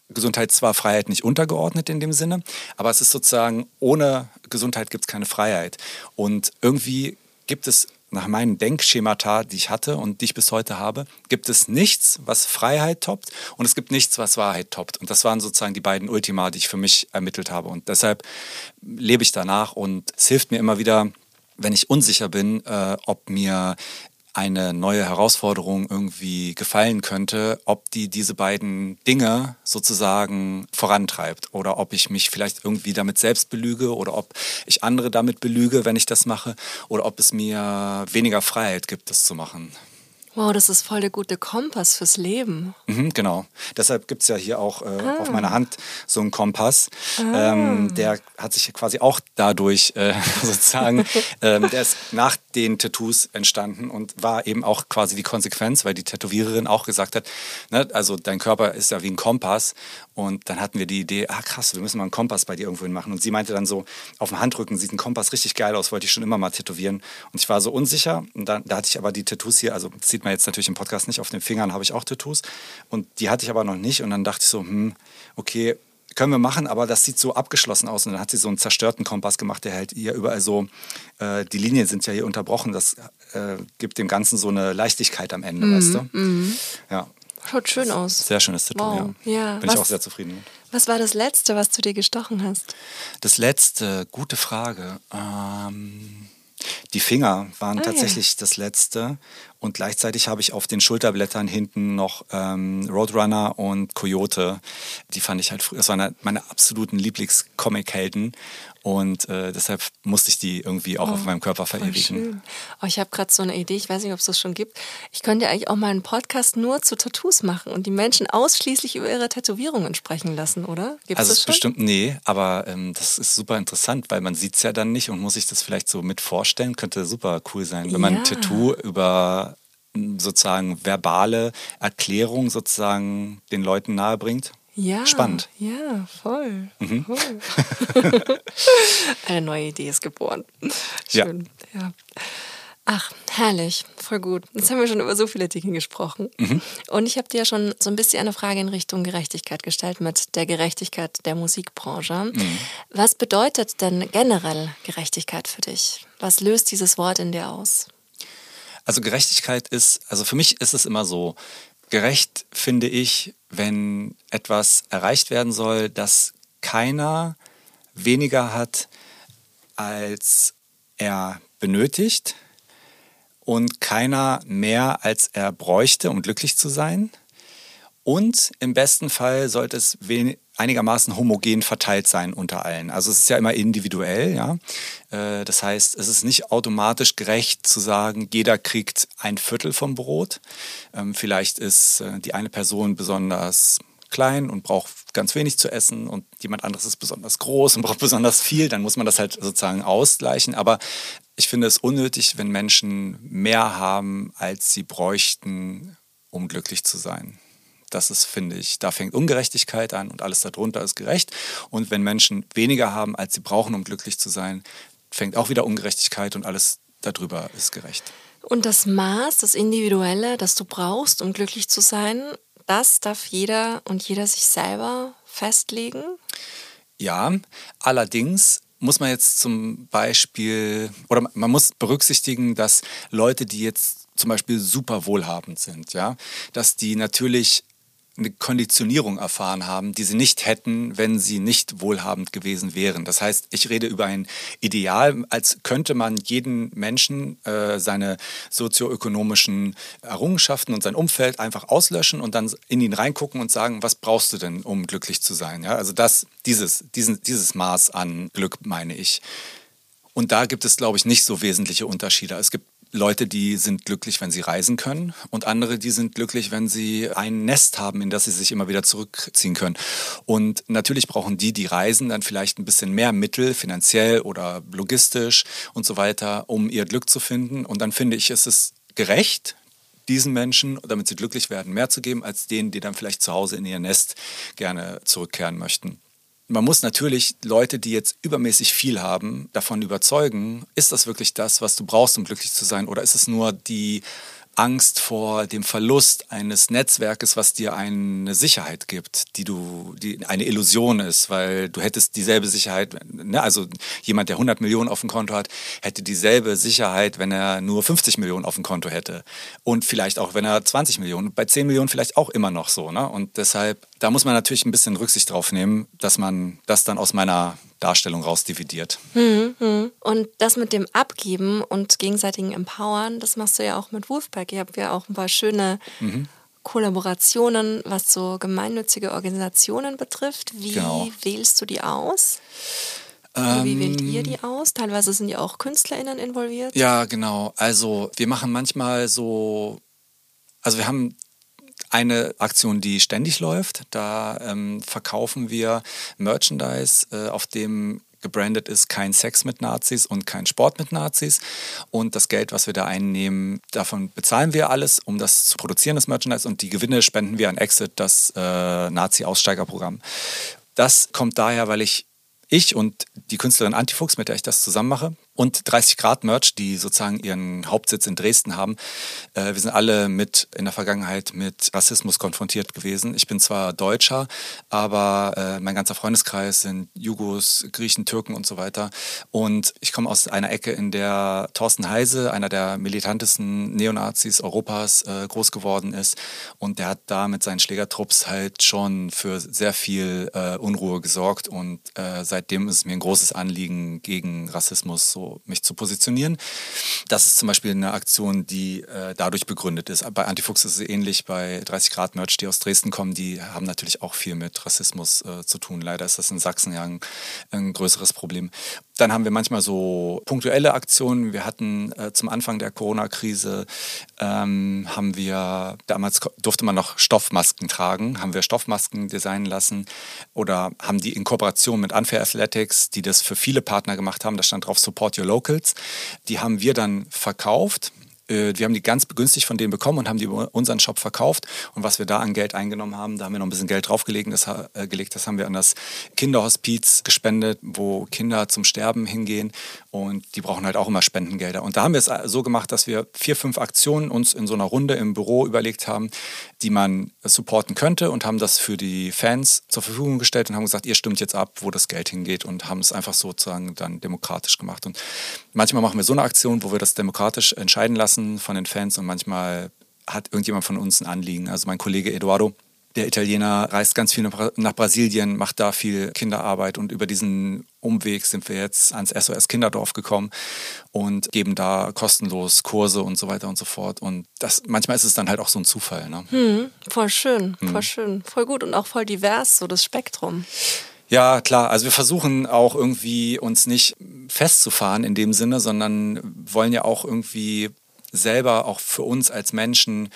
Speaker 2: Gesundheit zwar Freiheit nicht untergeordnet in dem Sinne, aber es ist sozusagen, ohne Gesundheit gibt es keine Freiheit. Und irgendwie gibt es nach meinen Denkschemata, die ich hatte und die ich bis heute habe, gibt es nichts, was Freiheit toppt und es gibt nichts, was Wahrheit toppt. Und das waren sozusagen die beiden Ultima, die ich für mich ermittelt habe. Und deshalb lebe ich danach und es hilft mir immer wieder, wenn ich unsicher bin, äh, ob mir eine neue Herausforderung irgendwie gefallen könnte, ob die diese beiden Dinge sozusagen vorantreibt oder ob ich mich vielleicht irgendwie damit selbst belüge oder ob ich andere damit belüge, wenn ich das mache oder ob es mir weniger Freiheit gibt, das zu machen.
Speaker 1: Wow, das ist voll der gute Kompass fürs Leben.
Speaker 2: Mhm, genau. Deshalb gibt es ja hier auch äh, ah. auf meiner Hand so einen Kompass. Ah. Ähm, der hat sich quasi auch dadurch äh, sozusagen, ähm, der ist nach den Tattoos entstanden und war eben auch quasi die Konsequenz, weil die Tätowiererin auch gesagt hat, ne, also dein Körper ist ja wie ein Kompass. Und dann hatten wir die Idee, ah krass, wir müssen mal einen Kompass bei dir irgendwo hin machen. Und sie meinte dann so, auf dem Handrücken sieht ein Kompass richtig geil aus, wollte ich schon immer mal tätowieren. Und ich war so unsicher. Und dann, da hatte ich aber die Tattoos hier, also sieht sieht man jetzt natürlich im Podcast nicht, auf den Fingern habe ich auch Tattoos. Und die hatte ich aber noch nicht. Und dann dachte ich so, hm, okay, können wir machen, aber das sieht so abgeschlossen aus. Und dann hat sie so einen zerstörten Kompass gemacht, der halt hier überall so, äh, die Linien sind ja hier unterbrochen. Das äh, gibt dem Ganzen so eine Leichtigkeit am Ende, mhm, weißt du? Mhm. Ja.
Speaker 1: Schaut schön aus.
Speaker 2: Sehr schönes Tattoo, wow. ja. ja. Bin was, ich auch sehr zufrieden mit.
Speaker 1: Was war das Letzte, was du dir gestochen hast?
Speaker 2: Das Letzte, gute Frage. Ähm, die Finger waren ah, tatsächlich ja. das Letzte. Und gleichzeitig habe ich auf den Schulterblättern hinten noch ähm, Roadrunner und Coyote. Die fand ich halt früher, das waren meine absoluten Lieblingscomic-Helden. Und äh, deshalb musste ich die irgendwie auch oh, auf meinem Körper verewigen.
Speaker 1: Oh, ich habe gerade so eine Idee, ich weiß nicht, ob es das schon gibt. Ich könnte eigentlich auch mal einen Podcast nur zu Tattoos machen und die Menschen ausschließlich über ihre Tätowierungen sprechen lassen, oder?
Speaker 2: Gibt's also das schon? bestimmt, nee, aber ähm, das ist super interessant, weil man sieht es ja dann nicht und muss sich das vielleicht so mit vorstellen. Könnte super cool sein, wenn ja. man ein Tattoo über sozusagen verbale Erklärung sozusagen den Leuten nahebringt.
Speaker 1: Ja,
Speaker 2: spannend.
Speaker 1: Ja, voll. Mhm. voll. Eine neue Idee ist geboren. Schön. Ja. ja. Ach, herrlich, voll gut. Jetzt haben wir schon über so viele Dinge gesprochen. Mhm. Und ich habe dir ja schon so ein bisschen eine Frage in Richtung Gerechtigkeit gestellt mit der Gerechtigkeit der Musikbranche. Mhm. Was bedeutet denn generell Gerechtigkeit für dich? Was löst dieses Wort in dir aus?
Speaker 2: Also Gerechtigkeit ist, also für mich ist es immer so, gerecht finde ich, wenn etwas erreicht werden soll, dass keiner weniger hat, als er benötigt und keiner mehr, als er bräuchte, um glücklich zu sein. Und im besten Fall sollte es einigermaßen homogen verteilt sein unter allen. Also es ist ja immer individuell, ja. Äh, das heißt, es ist nicht automatisch gerecht zu sagen, jeder kriegt ein Viertel vom Brot. Ähm, vielleicht ist äh, die eine Person besonders klein und braucht ganz wenig zu essen und jemand anderes ist besonders groß und braucht besonders viel, dann muss man das halt sozusagen ausgleichen. Aber ich finde es unnötig, wenn Menschen mehr haben, als sie bräuchten, um glücklich zu sein. Das ist, finde ich, da fängt Ungerechtigkeit an und alles darunter ist gerecht. Und wenn Menschen weniger haben, als sie brauchen, um glücklich zu sein, fängt auch wieder Ungerechtigkeit und alles darüber ist gerecht.
Speaker 1: Und das Maß, das Individuelle, das du brauchst, um glücklich zu sein, das darf jeder und jeder sich selber festlegen?
Speaker 2: Ja, allerdings muss man jetzt zum Beispiel, oder man muss berücksichtigen, dass Leute, die jetzt zum Beispiel super wohlhabend sind, ja, dass die natürlich eine Konditionierung erfahren haben, die sie nicht hätten, wenn sie nicht wohlhabend gewesen wären. Das heißt, ich rede über ein Ideal, als könnte man jeden Menschen äh, seine sozioökonomischen Errungenschaften und sein Umfeld einfach auslöschen und dann in ihn reingucken und sagen, was brauchst du denn, um glücklich zu sein? Ja, also das, dieses, diesen, dieses Maß an Glück meine ich. Und da gibt es, glaube ich, nicht so wesentliche Unterschiede. Es gibt Leute, die sind glücklich, wenn sie reisen können und andere, die sind glücklich, wenn sie ein Nest haben, in das sie sich immer wieder zurückziehen können. Und natürlich brauchen die, die reisen, dann vielleicht ein bisschen mehr Mittel, finanziell oder logistisch und so weiter, um ihr Glück zu finden. Und dann finde ich, es ist gerecht, diesen Menschen, damit sie glücklich werden, mehr zu geben, als denen, die dann vielleicht zu Hause in ihr Nest gerne zurückkehren möchten man muss natürlich Leute, die jetzt übermäßig viel haben, davon überzeugen, ist das wirklich das, was du brauchst, um glücklich zu sein? Oder ist es nur die Angst vor dem Verlust eines Netzwerkes, was dir eine Sicherheit gibt, die du, die eine Illusion ist, weil du hättest dieselbe Sicherheit, ne? also jemand, der 100 Millionen auf dem Konto hat, hätte dieselbe Sicherheit, wenn er nur 50 Millionen auf dem Konto hätte und vielleicht auch, wenn er 20 Millionen, bei 10 Millionen vielleicht auch immer noch so, ne? Und deshalb, da muss man natürlich ein bisschen Rücksicht drauf nehmen, dass man das dann aus meiner Darstellung rausdividiert.
Speaker 1: Hm, hm. Und das mit dem Abgeben und gegenseitigen Empowern, das machst du ja auch mit Wolfpack. Ihr habt ja auch ein paar schöne mhm. Kollaborationen, was so gemeinnützige Organisationen betrifft. Wie genau. wählst du die aus? Ähm, wie wählt ihr die aus? Teilweise sind ja auch KünstlerInnen involviert.
Speaker 2: Ja, genau. Also wir machen manchmal so, also wir haben eine Aktion, die ständig läuft. Da ähm, verkaufen wir Merchandise, äh, auf dem gebrandet ist kein Sex mit Nazis und kein Sport mit Nazis. Und das Geld, was wir da einnehmen, davon bezahlen wir alles, um das zu produzieren, das Merchandise. Und die Gewinne spenden wir an Exit, das äh, Nazi-Aussteigerprogramm. Das kommt daher, weil ich ich und die Künstlerin Antifuchs, mit der ich das zusammen mache, und 30 Grad Merch, die sozusagen ihren Hauptsitz in Dresden haben. Äh, wir sind alle mit in der Vergangenheit mit Rassismus konfrontiert gewesen. Ich bin zwar Deutscher, aber äh, mein ganzer Freundeskreis sind Jugos, Griechen, Türken und so weiter. Und ich komme aus einer Ecke, in der Thorsten Heise, einer der militantesten Neonazis Europas, äh, groß geworden ist. Und der hat da mit seinen Schlägertrupps halt schon für sehr viel äh, Unruhe gesorgt. Und äh, seitdem ist es mir ein großes Anliegen, gegen Rassismus so mich zu positionieren. Das ist zum Beispiel eine Aktion, die äh, dadurch begründet ist. Bei Antifuchs ist es ähnlich, bei 30 Grad Merch, die aus Dresden kommen, die haben natürlich auch viel mit Rassismus äh, zu tun. Leider ist das in Sachsen ja ein, ein größeres Problem. Dann haben wir manchmal so punktuelle Aktionen. Wir hatten äh, zum Anfang der Corona-Krise, ähm, haben wir, damals durfte man noch Stoffmasken tragen, haben wir Stoffmasken designen lassen oder haben die in Kooperation mit Unfair Athletics, die das für viele Partner gemacht haben, da stand drauf Support Your Locals, die haben wir dann verkauft äh, wir haben die ganz begünstigt von denen bekommen und haben die über unseren Shop verkauft. Und was wir da an Geld eingenommen haben, da haben wir noch ein bisschen Geld draufgelegt. Das, äh, gelegt, das haben wir an das Kinderhospiz gespendet, wo Kinder zum Sterben hingehen. Und die brauchen halt auch immer Spendengelder. Und da haben wir es so gemacht, dass wir vier, fünf Aktionen uns in so einer Runde im Büro überlegt haben, die man supporten könnte und haben das für die Fans zur Verfügung gestellt und haben gesagt, ihr stimmt jetzt ab, wo das Geld hingeht und haben es einfach sozusagen dann demokratisch gemacht. Und manchmal machen wir so eine Aktion, wo wir das demokratisch entscheiden lassen von den Fans und manchmal hat irgendjemand von uns ein Anliegen. Also mein Kollege Eduardo, der Italiener reist ganz viel nach Brasilien, macht da viel Kinderarbeit und über diesen Umweg sind wir jetzt ans SOS Kinderdorf gekommen und geben da kostenlos Kurse und so weiter und so fort. Und das manchmal ist es dann halt auch so ein Zufall. Ne?
Speaker 1: Hm, voll schön, voll hm. schön, voll gut und auch voll divers, so das Spektrum.
Speaker 2: Ja, klar. Also wir versuchen auch irgendwie uns nicht festzufahren in dem Sinne, sondern wollen ja auch irgendwie selber auch für uns als Menschen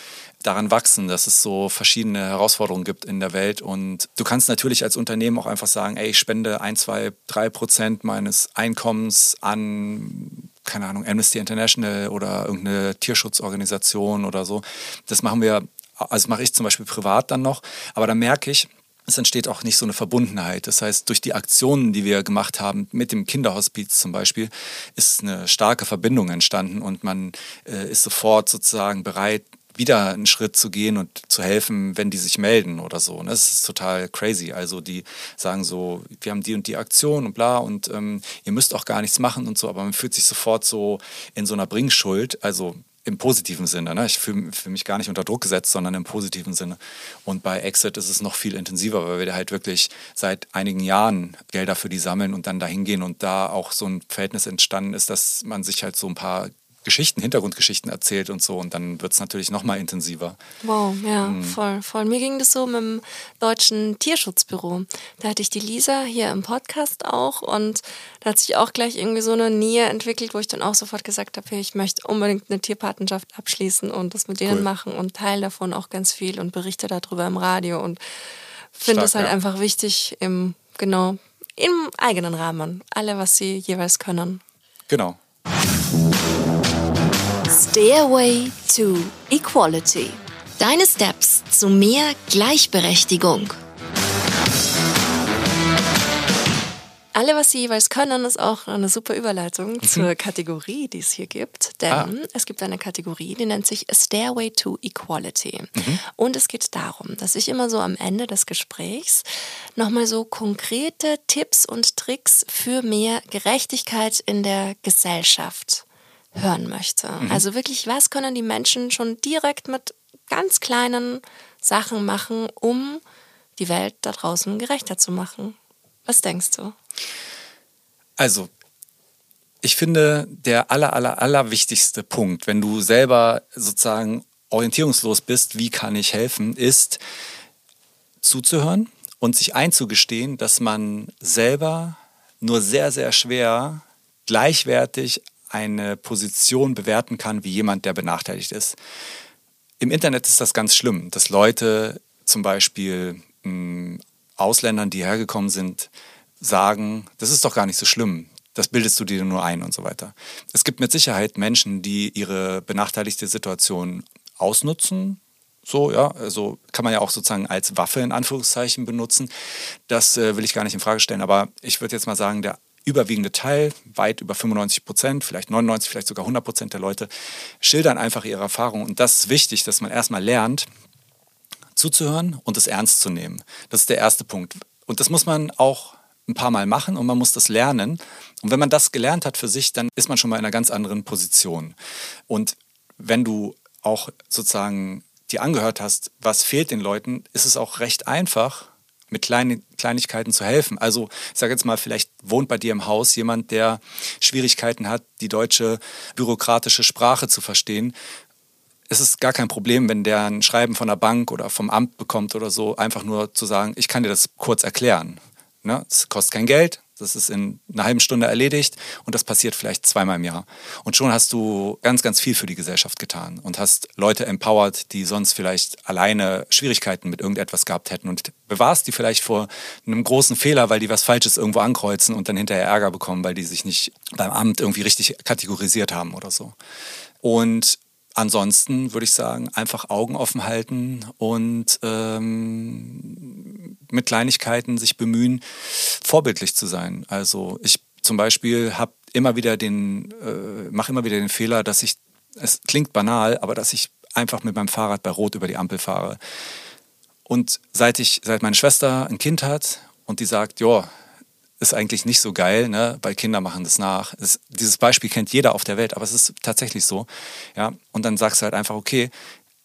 Speaker 2: daran wachsen, dass es so verschiedene Herausforderungen gibt in der Welt. Und du kannst natürlich als Unternehmen auch einfach sagen, ey, ich spende ein, zwei, drei Prozent meines Einkommens an keine Ahnung, Amnesty International oder irgendeine Tierschutzorganisation oder so. Das machen wir, also mache ich zum Beispiel privat dann noch. Aber da merke ich, es entsteht auch nicht so eine Verbundenheit. Das heißt, durch die Aktionen, die wir gemacht haben, mit dem Kinderhospiz zum Beispiel, ist eine starke Verbindung entstanden und man äh, ist sofort sozusagen bereit, wieder einen Schritt zu gehen und zu helfen, wenn die sich melden oder so. Und das ist total crazy. Also die sagen so, wir haben die und die Aktion und bla und ähm, ihr müsst auch gar nichts machen und so, aber man fühlt sich sofort so in so einer Bringschuld. Also im positiven Sinne. Ne? Ich fühle fühl mich gar nicht unter Druck gesetzt, sondern im positiven Sinne. Und bei Exit ist es noch viel intensiver, weil wir halt wirklich seit einigen Jahren Gelder für die sammeln und dann dahin gehen und da auch so ein Verhältnis entstanden ist, dass man sich halt so ein paar Geschichten, Hintergrundgeschichten erzählt und so. Und dann wird es natürlich noch mal intensiver.
Speaker 1: Wow, ja, mhm. voll, voll. Mir ging das so mit dem Deutschen Tierschutzbüro. Da hatte ich die Lisa hier im Podcast auch und da hat sich auch gleich irgendwie so eine Nähe entwickelt, wo ich dann auch sofort gesagt habe, hey, ich möchte unbedingt eine Tierpatenschaft abschließen und das mit denen cool. machen und teile davon auch ganz viel und berichte darüber im Radio und finde es halt ja. einfach wichtig im, genau, im eigenen Rahmen. Alle, was sie jeweils können.
Speaker 2: Genau.
Speaker 1: Stairway to Equality. Deine Steps zu mehr Gleichberechtigung. Alle, was sie jeweils können, ist auch eine super Überleitung mhm. zur Kategorie, die es hier gibt. Denn ah. es gibt eine Kategorie, die nennt sich Stairway to Equality. Mhm. Und es geht darum, dass ich immer so am Ende des Gesprächs nochmal so konkrete Tipps und Tricks für mehr Gerechtigkeit in der Gesellschaft hören möchte. Mhm. Also wirklich, was können die Menschen schon direkt mit ganz kleinen Sachen machen, um die Welt da draußen gerechter zu machen? Was denkst du?
Speaker 2: Also, ich finde, der aller, aller, aller wichtigste Punkt, wenn du selber sozusagen orientierungslos bist, wie kann ich helfen, ist zuzuhören und sich einzugestehen, dass man selber nur sehr, sehr schwer gleichwertig eine Position bewerten kann wie jemand, der benachteiligt ist. Im Internet ist das ganz schlimm, dass Leute zum Beispiel mh, hm, Ausländern, die hergekommen sind, sagen, das ist doch gar nicht so schlimm, das bildest du dir nur ein und so weiter. Es gibt mit Sicherheit Menschen, die ihre benachteiligte Situation ausnutzen. So, ja, also kann man ja auch sozusagen als Waffe in Anführungszeichen benutzen. Das äh, will ich gar nicht in Frage stellen, aber ich würde jetzt mal sagen, der überwiegende Teil, weit über 95 Prozent, vielleicht 99, vielleicht sogar 100 Prozent der Leute, schildern einfach ihre Erfahrungen. Und das ist wichtig, dass man erstmal lernt, zuzuhören und es ernst zu nehmen. Das ist der erste Punkt. Und das muss man auch ein paar Mal machen und man muss das lernen. Und wenn man das gelernt hat für sich, dann ist man schon mal in einer ganz anderen Position. Und wenn du auch sozusagen dir angehört hast, was fehlt den Leuten, ist es auch recht einfach, mit kleinen Kleinigkeiten zu helfen. Also ich sage jetzt mal, vielleicht wohnt bei dir im Haus jemand, der Schwierigkeiten hat, die deutsche bürokratische Sprache zu verstehen. Es ist gar kein Problem, wenn der ein Schreiben von der Bank oder vom Amt bekommt oder so, einfach nur zu sagen, ich kann dir das kurz erklären. Ne? Es kostet kein Geld, das ist in einer halben Stunde erledigt und das passiert vielleicht zweimal im Jahr. Und schon hast du ganz, ganz viel für die Gesellschaft getan und hast Leute empowered, die sonst vielleicht alleine Schwierigkeiten mit irgendetwas gehabt hätten und bewahrst die vielleicht vor einem großen Fehler, weil die was Falsches irgendwo ankreuzen und dann hinterher Ärger bekommen, weil die sich nicht beim Amt irgendwie richtig kategorisiert haben oder so. Und ansonsten würde ich sagen, einfach Augen offen halten und ähm, mit Kleinigkeiten sich bemühen, vorbildlich zu sein. Also ich zum Beispiel habe immer wieder den, äh, mache immer wieder den Fehler, dass ich, es klingt banal, aber dass ich einfach mit meinem Fahrrad bei Rot über die Ampel fahre. Und seit ich, seit meine Schwester ein Kind hat und die sagt, ja, ist eigentlich nicht so geil, ne? weil Kinder machen das nach. Das, dieses Beispiel kennt jeder auf der Welt, aber es ist tatsächlich so. Ja? Und dann sagst du halt einfach, okay,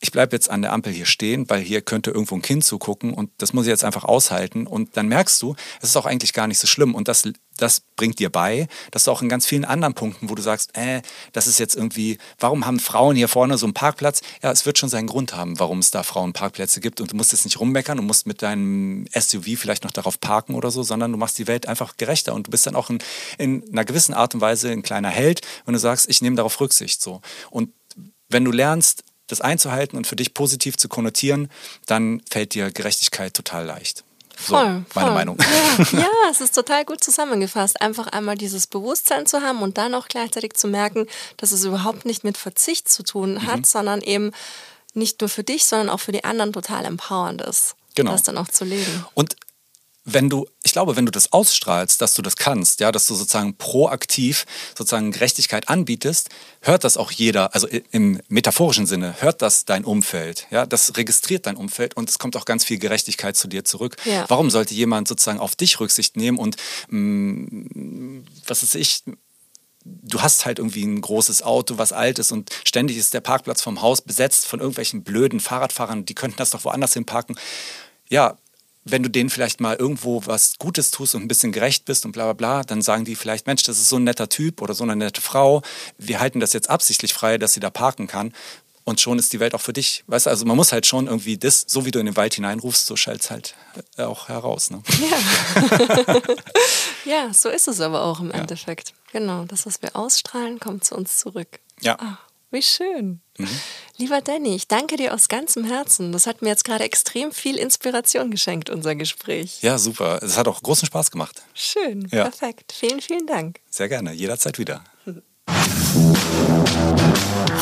Speaker 2: ich bleibe jetzt an der Ampel hier stehen, weil hier könnte irgendwo ein Kind zugucken und das muss ich jetzt einfach aushalten. Und dann merkst du, es ist auch eigentlich gar nicht so schlimm. Und das, das bringt dir bei, dass du auch in ganz vielen anderen Punkten, wo du sagst, äh, das ist jetzt irgendwie, warum haben Frauen hier vorne so einen Parkplatz? Ja, es wird schon seinen Grund haben, warum es da Frauenparkplätze gibt. Und du musst jetzt nicht rummeckern und musst mit deinem SUV vielleicht noch darauf parken oder so, sondern du machst die Welt einfach gerechter. Und du bist dann auch in, in einer gewissen Art und Weise ein kleiner Held, wenn du sagst, ich nehme darauf Rücksicht. So. Und wenn du lernst, das einzuhalten und für dich positiv zu konnotieren, dann fällt dir Gerechtigkeit total leicht. So, voll, meine
Speaker 1: voll.
Speaker 2: Meinung.
Speaker 1: Ja, ja, es ist total gut zusammengefasst. Einfach einmal dieses Bewusstsein zu haben und dann auch gleichzeitig zu merken, dass es überhaupt nicht mit Verzicht zu tun hat, mhm. sondern eben nicht nur für dich, sondern auch für die anderen total empowernd ist. Genau. Das dann auch zu leben.
Speaker 2: Und wenn du, ich glaube, wenn du das ausstrahlst, dass du das kannst, ja, dass du sozusagen proaktiv sozusagen Gerechtigkeit anbietest, hört das auch jeder, also im metaphorischen Sinne, hört das dein Umfeld, ja, das registriert dein Umfeld und es kommt auch ganz viel Gerechtigkeit zu dir zurück. Ja. Warum sollte jemand sozusagen auf dich Rücksicht nehmen und mh, mm, was ist ich, du hast halt irgendwie ein großes Auto, was alt ist und ständig ist der Parkplatz vom Haus besetzt von irgendwelchen blöden Fahrradfahrern, die könnten das doch woanders hin parken. Ja, wenn du denen vielleicht mal irgendwo was Gutes tust und ein bisschen gerecht bist und bla bla bla, dann sagen die vielleicht, Mensch, das ist so ein netter Typ oder so eine nette Frau, wir halten das jetzt absichtlich frei, dass sie da parken kann. Und schon ist die Welt auch für dich. Weißt du, also man muss halt schon irgendwie das, so wie du in den Wald hineinrufst, so schallt es halt äh, auch heraus. Ne?
Speaker 1: Ja. ja, so ist es aber auch im ja. Endeffekt. Genau, das, was wir ausstrahlen, kommt zu uns zurück.
Speaker 2: Ja. Ach,
Speaker 1: wie schön. Mhm. Lieber Danny, ich danke dir aus ganzem Herzen. Das hat mir jetzt gerade extrem viel Inspiration geschenkt, unser Gespräch.
Speaker 2: Ja, super. Es hat auch großen Spaß gemacht.
Speaker 1: Schön, ja. perfekt. Vielen, vielen Dank.
Speaker 2: Sehr gerne, jederzeit wieder.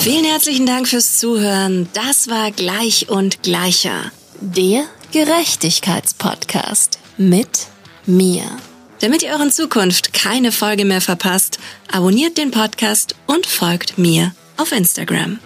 Speaker 1: Vielen herzlichen Dank fürs Zuhören. Das war Gleich und Gleicher. Der Gerechtigkeitspodcast mit mir. Damit ihr euren Zukunft keine Folge mehr verpasst, abonniert den Podcast und folgt mir auf Instagram.